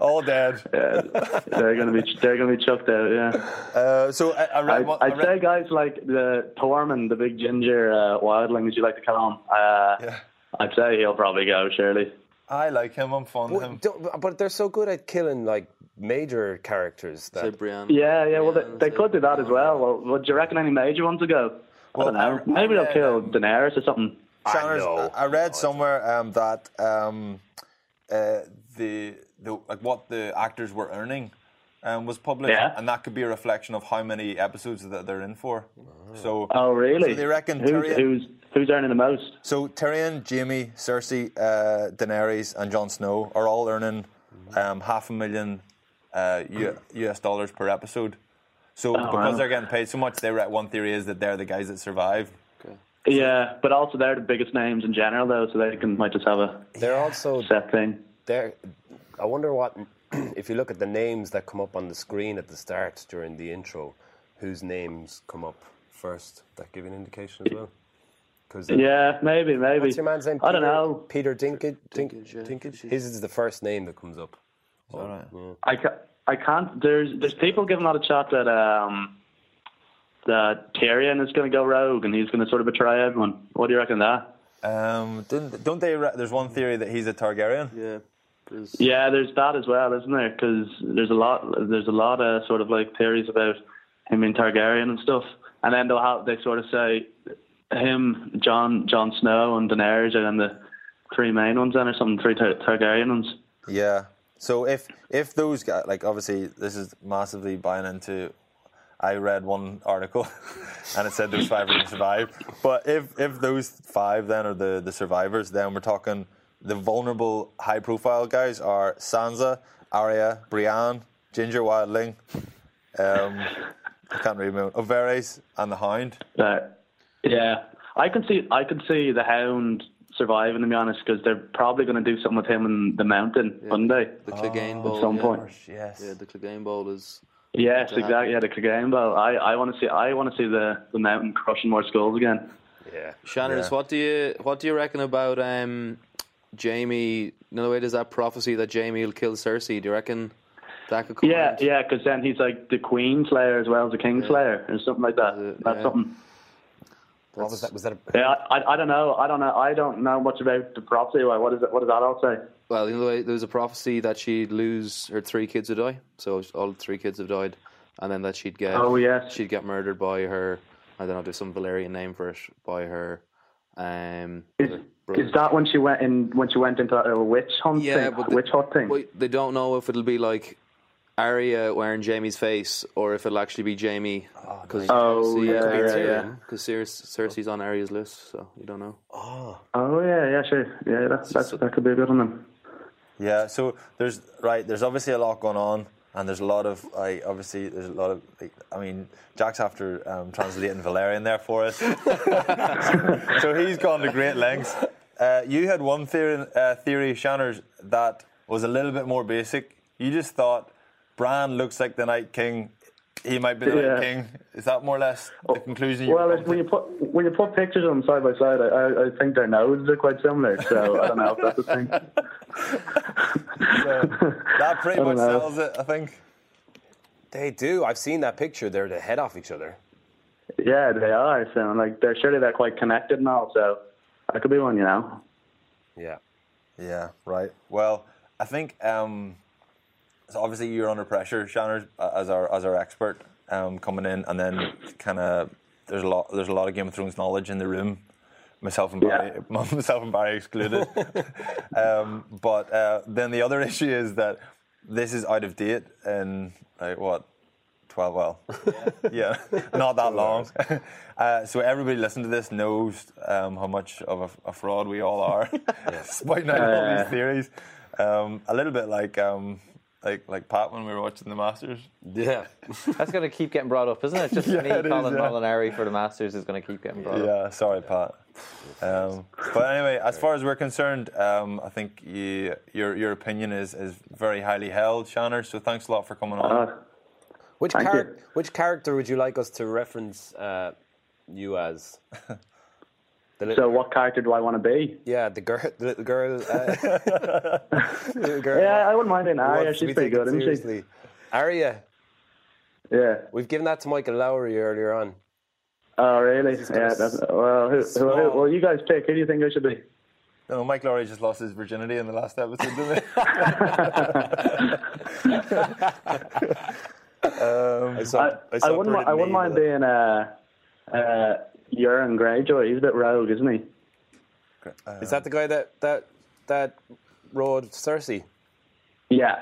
Speaker 3: all dead.
Speaker 11: Yeah, they're gonna be they're gonna be chucked out. Yeah.
Speaker 3: Uh, so I, I read.
Speaker 11: I'd,
Speaker 3: one- I
Speaker 11: I'd
Speaker 3: read-
Speaker 11: say guys like the Tormund, the big ginger uh, wildling, as you like to call him. Uh,
Speaker 3: Yeah.
Speaker 11: I'd say he'll probably go. Surely.
Speaker 3: I like him. I'm fond of him.
Speaker 2: But, they're so good at killing like major characters
Speaker 9: Say
Speaker 2: that
Speaker 9: Brienne.
Speaker 11: Yeah, yeah. Well, they, they
Speaker 9: say
Speaker 11: could do that as
Speaker 9: Brienne.
Speaker 11: well. Well, would you reckon any major ones will go? I
Speaker 3: Well,
Speaker 11: don't know.
Speaker 3: I- I
Speaker 11: Maybe they'll
Speaker 3: read,
Speaker 11: kill
Speaker 3: um,
Speaker 11: Daenerys or something.
Speaker 3: Shanners,
Speaker 2: know.
Speaker 3: I read somewhere um, that um, uh, the, the like what the actors were earning um, was published,
Speaker 11: Yeah.
Speaker 3: and that could be a reflection of how many episodes that they're in for. So,
Speaker 11: Oh, really?
Speaker 3: So they reckon
Speaker 11: who's,
Speaker 3: Tyrion.
Speaker 11: who's who's earning the most?
Speaker 3: So Tyrion, Jaime, Cersei, uh, Daenerys, and Jon Snow are all earning um, half a million uh, U- US dollars per episode. So because
Speaker 11: wow.
Speaker 3: they're getting paid so much, they re- one theory is that they're the guys that survive.
Speaker 11: Yeah, but also they're the biggest names in general, though, so they can might just have a
Speaker 2: they're also
Speaker 11: set thing.
Speaker 2: they're. I wonder what if you look at the names that come up on the screen at the start during the intro, whose names come up first. That give you an indication as well. Because
Speaker 11: Yeah, maybe, maybe.
Speaker 2: what's your man's name?
Speaker 11: I don't know.
Speaker 2: Peter Dinklage. Dink,
Speaker 9: Dinklage,
Speaker 2: His is the first name that comes up.
Speaker 3: All right.
Speaker 11: I, ca- I can't. There's there's people giving out a lot chat that um that Tyrion is going to go rogue and he's going to sort of betray everyone. What do you reckon of that?
Speaker 3: Um, don't, don't they? There's one theory that he's a Targaryen.
Speaker 9: Yeah. 'cause-
Speaker 11: Yeah, there's that as well, isn't there? Because there's a lot there's a lot of sort of like theories about him being Targaryen and stuff. and then they'll have they sort of say him, Jon, Jon Snow, and Daenerys are then the three main ones, then or something, three Tar- Targaryen ones.
Speaker 3: Yeah. So if if those guys, like obviously this is massively buying into. I read one article, and it said those five are going to survive. But if if those five then are the the survivors, then we're talking the vulnerable, high profile guys are Sansa, Arya, Brienne, Ginger Wildling. Um, I can't my Overes and the Hound.
Speaker 11: Uh, yeah, I can see I can see the Hound surviving. To be honest, because they're probably going to do something with him in the mountain, wouldn't they?
Speaker 9: The Clegane Bowl.
Speaker 11: At some
Speaker 9: yeah.
Speaker 11: point.
Speaker 3: Yes.
Speaker 9: Yeah, the Clegane Bowl is.
Speaker 11: Yes,
Speaker 9: to
Speaker 11: exactly. Yeah, the Clegane Bowl. I, I want to see I want to see the, the mountain crushing more skulls again.
Speaker 2: Yeah.
Speaker 9: Shanners, what do you what do you reckon about um, Jaime? In other way, there's that prophecy that Jaime will kill Cersei. Do you reckon that could come?
Speaker 11: Yeah,
Speaker 9: out?
Speaker 11: yeah, because then he's like the Queen Slayer as well as the King Slayer or something like that. That's
Speaker 9: yeah.
Speaker 11: something.
Speaker 12: What was that? Was that a,
Speaker 11: Yeah, I, I don't know. I don't know. I don't know much about the prophecy. What is it? What does that all say?
Speaker 9: Well, the way, there was a prophecy that she'd lose her three kids would die. So all three kids have died, and then that she'd get
Speaker 11: Oh, yes.
Speaker 9: she'd get murdered by her. I don't know. There's some Valyrian name for it. By her. Um,
Speaker 11: Is, is that when she went in? When she went into that little witch hunt
Speaker 9: Yeah,
Speaker 11: thing?
Speaker 9: but the-
Speaker 11: witch hunt thing.
Speaker 9: Well, they don't know if it'll be like Arya wearing Jaime's face or if it'll actually be Jaime. Because
Speaker 11: Oh, yeah, yeah, yeah.
Speaker 9: Because Cersei's on Arya's list, so you don't know.
Speaker 11: Oh oh yeah, yeah, sure. Yeah, that that's, that could be a good one. Then.
Speaker 3: Yeah, so there's right. There's obviously a lot going on, and there's a lot of like obviously there's a lot of. I mean, Jack's after um, translating Valyrian there for us, so he's gone to great lengths. Uh, you had one theory, uh, theory, Shanners, that was a little bit more basic. You just thought Bran looks like the Night King. He might be the
Speaker 11: Yeah.
Speaker 3: Night King. Is that more or less the conclusion? you
Speaker 11: Well, when you put when you put pictures of them side by side, I, I, I think their noses are quite similar. So I don't know if that's a thing.
Speaker 3: That pretty much
Speaker 11: know.
Speaker 3: settles it, I think.
Speaker 12: they do. I've seen that picture. They're the head off each other.
Speaker 11: Yeah, they are. So like they're surely they're quite connected and all. So that could be one, you know.
Speaker 12: Yeah.
Speaker 3: Yeah, right. Well, I think um, so obviously you're under pressure, Shanners, uh, as our as our expert um, coming in, and then kind of there's a lot there's a lot of Game of Thrones knowledge in the room, myself and Barry, myself and Barry excluded. um, but uh, then the other issue is that this is out of date in like what. 12 well yeah not that long uh, so everybody listening to this knows um, how much of a, a fraud we all are spouting out all
Speaker 11: Uh.
Speaker 3: these theories um, a little bit like um, like like Pat when we were watching the Masters
Speaker 12: Yeah.
Speaker 4: That's going to keep getting brought up, isn't it? Just
Speaker 3: Yeah,
Speaker 4: me
Speaker 3: it is,
Speaker 4: calling
Speaker 3: yeah.
Speaker 4: Molinari for the Masters is going to keep getting brought up.
Speaker 3: yeah sorry Pat um, but anyway as far as we're concerned um, I think you, your your opinion is, is very highly held Shanner so thanks a lot for coming on
Speaker 11: Uh,
Speaker 12: Which
Speaker 11: Thank
Speaker 12: char- which character would you like us to reference uh, you as? The little
Speaker 11: so what character do I want to be?
Speaker 12: Yeah, the girl, the little girl. Uh, the little girl
Speaker 11: Yeah, I wouldn't mind being
Speaker 12: who
Speaker 11: Arya.
Speaker 12: wants to
Speaker 11: She's
Speaker 12: be
Speaker 11: pretty
Speaker 12: taken
Speaker 11: good, isn't she?
Speaker 12: seriously. Arya,
Speaker 11: Yeah.
Speaker 12: we've given that to Michael Lowry earlier on.
Speaker 11: Oh really? Yeah. That's, well, who, who, who,
Speaker 12: small-
Speaker 11: well, you guys pick. Who do you think I should be?
Speaker 3: no, Mike Lowry just lost his virginity in the last episode didn't he um,
Speaker 12: I saw,
Speaker 11: I,
Speaker 12: I, saw
Speaker 11: I wouldn't. I wouldn't mind
Speaker 12: with it.
Speaker 11: being uh, uh, Euron Greyjoy. He's a bit rogue, isn't he?
Speaker 12: Is that the guy that that that rode Cersei?
Speaker 11: Yeah.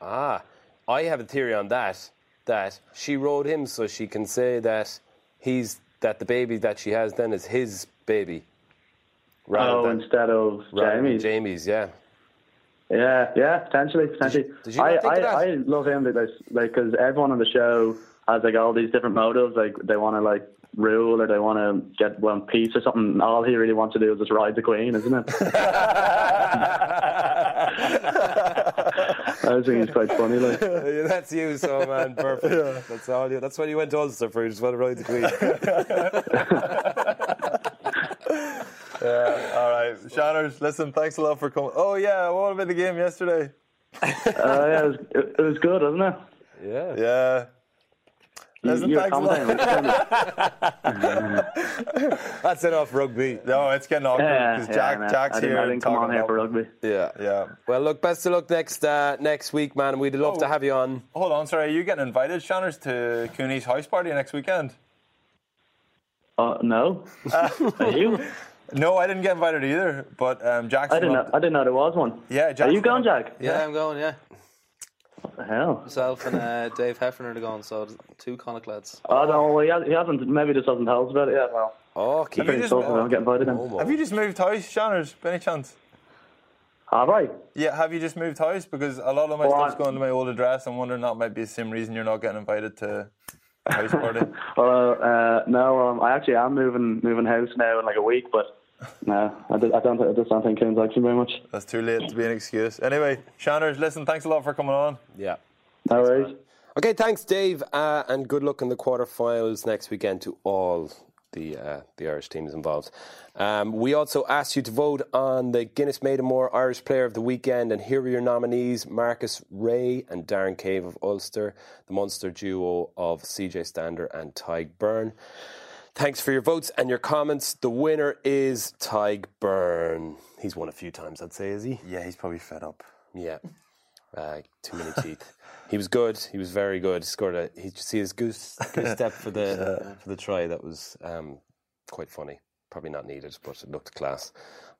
Speaker 12: Ah, I have a theory on that. That she rode him so she can say that he's that the baby that she has then is his baby. Rather
Speaker 11: oh,
Speaker 12: than,
Speaker 11: instead of
Speaker 12: rather than
Speaker 11: Jaime's.
Speaker 12: Jaime's, yeah.
Speaker 11: Yeah, yeah, potentially, potentially.
Speaker 12: did you not
Speaker 11: I, I. I love him because, like, because everyone on the show has like all these different motives. Like, they want to like rule or they want to get one piece or something. All he really wants to do is just ride the queen, isn't it? I think he's quite funny. Like,
Speaker 12: Yeah, That's you, so man, perfect. That's all you. That's why you went to Ulster for. You just want to ride the queen.
Speaker 3: yeah, all right Shanners listen thanks a lot for coming oh yeah what about the game yesterday
Speaker 11: uh, yeah, it was, it was good, wasn't it?
Speaker 12: yeah.
Speaker 3: yeah Listen,
Speaker 11: you were
Speaker 3: thanks a lot.
Speaker 11: commentating.
Speaker 12: That's enough rugby.
Speaker 3: No, it's getting awkward
Speaker 11: Yeah,
Speaker 3: because
Speaker 11: yeah,
Speaker 3: Jack,
Speaker 11: man.
Speaker 3: Jack's
Speaker 11: I
Speaker 3: here.
Speaker 11: I didn't come on here for rugby.
Speaker 12: Yeah.
Speaker 3: Yeah.
Speaker 12: Well, look, best of luck next uh, next week, man. We'd love to
Speaker 3: Oh.
Speaker 12: have you on.
Speaker 3: Hold on, sorry. Are you getting invited, Shanners, to Cooney's house party next weekend?
Speaker 11: Uh, no. Are you?
Speaker 3: No, I didn't get invited either. But um, Jack's.
Speaker 11: I didn't know. I didn't know there was one.
Speaker 3: Yeah, Jack's Are
Speaker 11: you going, Jack?
Speaker 9: Yeah, I'm going. Yeah,
Speaker 11: What the hell?
Speaker 9: myself and uh, Dave Heffernan are going. So two Connacht lads.
Speaker 11: Oh no, well, he, has, he hasn't. Maybe just hasn't told us about it yet. Well,
Speaker 2: Oh,
Speaker 3: Have you just,
Speaker 11: tough if I don't get invited in.
Speaker 3: have you just moved house, Shanners? By any chance?
Speaker 11: Have I?
Speaker 3: Yeah, have you just moved house? Because a lot of my
Speaker 11: Well,
Speaker 3: stuff's
Speaker 11: I-
Speaker 3: going to my old address. I'm wondering that might be the same reason you're not getting invited to a house party.
Speaker 11: Well, uh, no, um, I actually am moving moving house now in like a week, but no, I, did, I don't. I just don't think Kim's actually very much.
Speaker 3: That's too late to be an excuse. Anyway, Shanners, listen, thanks a lot for coming on.
Speaker 2: Yeah.
Speaker 11: No worries.
Speaker 2: Okay, thanks, Dave, uh, and good luck in the quarterfinals next weekend to all the uh, the Irish teams involved. Um, we also asked you to vote on the Guinness Made of More Irish Player of the Weekend, and here are your nominees: Marcus Rea and Darren Cave of Ulster, the Munster duo of CJ Stander and Tadhg Beirne. Thanks for your votes and your comments. The winner is Tadhg Beirne. He's won a few times, I'd say, is he?
Speaker 3: Yeah, he's probably fed up.
Speaker 2: Yeah. Uh, too many teeth. He was good. He was very good. He scored a. He see his goose, goose step for the for the try. That was um, quite funny. Probably not needed, but it looked class.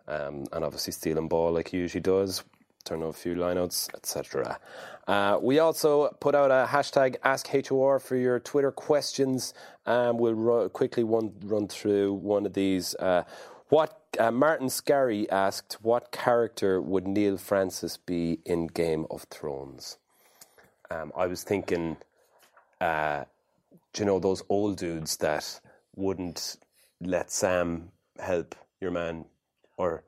Speaker 2: Um, and obviously stealing ball like he usually does. Turn over a few lineouts, etc. Uh, we also put out a hashtag AskHOR for your Twitter questions. Um, we'll ru- quickly one, run through one of these. Uh, what uh, Martin Scarry asked, what character would Neil Francis be in Game of Thrones? Um, I was thinking, uh, you know those old dudes that wouldn't let Sam help your man, or,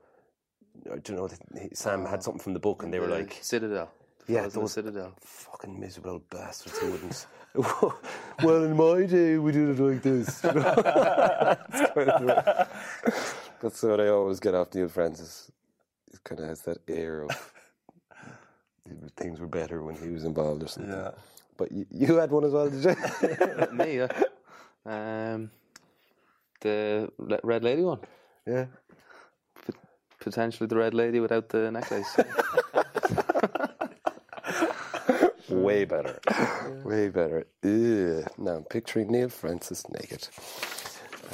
Speaker 2: or don't know Sam had something from the book and they were
Speaker 9: The
Speaker 2: like,
Speaker 9: Citadel. The
Speaker 2: yeah,
Speaker 9: fellas the
Speaker 2: those
Speaker 9: Citadel.
Speaker 2: fucking miserable bastards who wouldn't. well, in my day, we did it like this. That's kind of the- That's what I always get off Neil Francis. He kind of has that air of things were better when he was involved or something.
Speaker 3: Yeah.
Speaker 2: But you, you had one as well, did you?
Speaker 9: Me, yeah. Um, the red lady one.
Speaker 2: Yeah.
Speaker 9: Potentially the red lady without the necklace.
Speaker 2: Way better. Way better. Ugh. Now I'm picturing Neil Francis naked.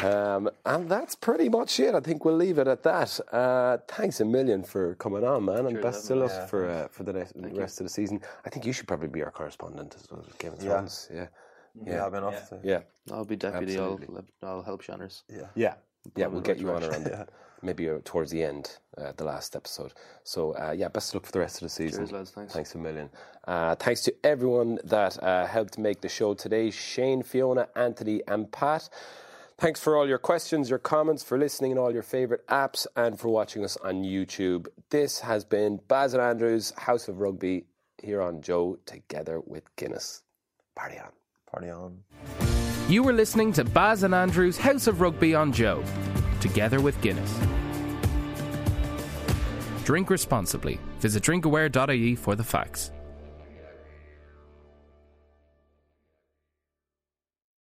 Speaker 2: Um, and that's pretty much it. I think we'll leave it at that. Uh, thanks a million for coming on, man, and
Speaker 9: Cheers,
Speaker 2: best of
Speaker 9: Evan.
Speaker 2: luck
Speaker 3: Yeah,
Speaker 2: for uh, for the next, rest of the season. I think you should probably be our correspondent as well. as Game of
Speaker 3: Yeah.
Speaker 2: Thrones. Yeah.
Speaker 3: Yeah, yeah I've been off to.
Speaker 2: Yeah.
Speaker 9: I'll be deputy. I'll, I'll help Shanners.
Speaker 3: Yeah.
Speaker 2: Yeah. Yeah, we'll get you on
Speaker 9: direction.
Speaker 2: around the, maybe uh, towards the end, uh, the last episode. So uh, yeah, best of luck for the rest of the season.
Speaker 9: Cheers, lads. Thanks.
Speaker 2: Thanks a million. Uh, thanks to everyone that uh, helped make the show today: Shane, Fiona, Anthony, and Pat. Thanks for all your questions, your comments, for listening in all your favourite apps, and for watching us on YouTube. This has been Baz and Andrews House of Rugby here on Joe, together with Guinness. Party on.
Speaker 3: Party on.
Speaker 1: You were listening to Baz and Andrew's House of Rugby on Joe, together with Guinness. Drink responsibly. Visit drinkaware.ie for the facts.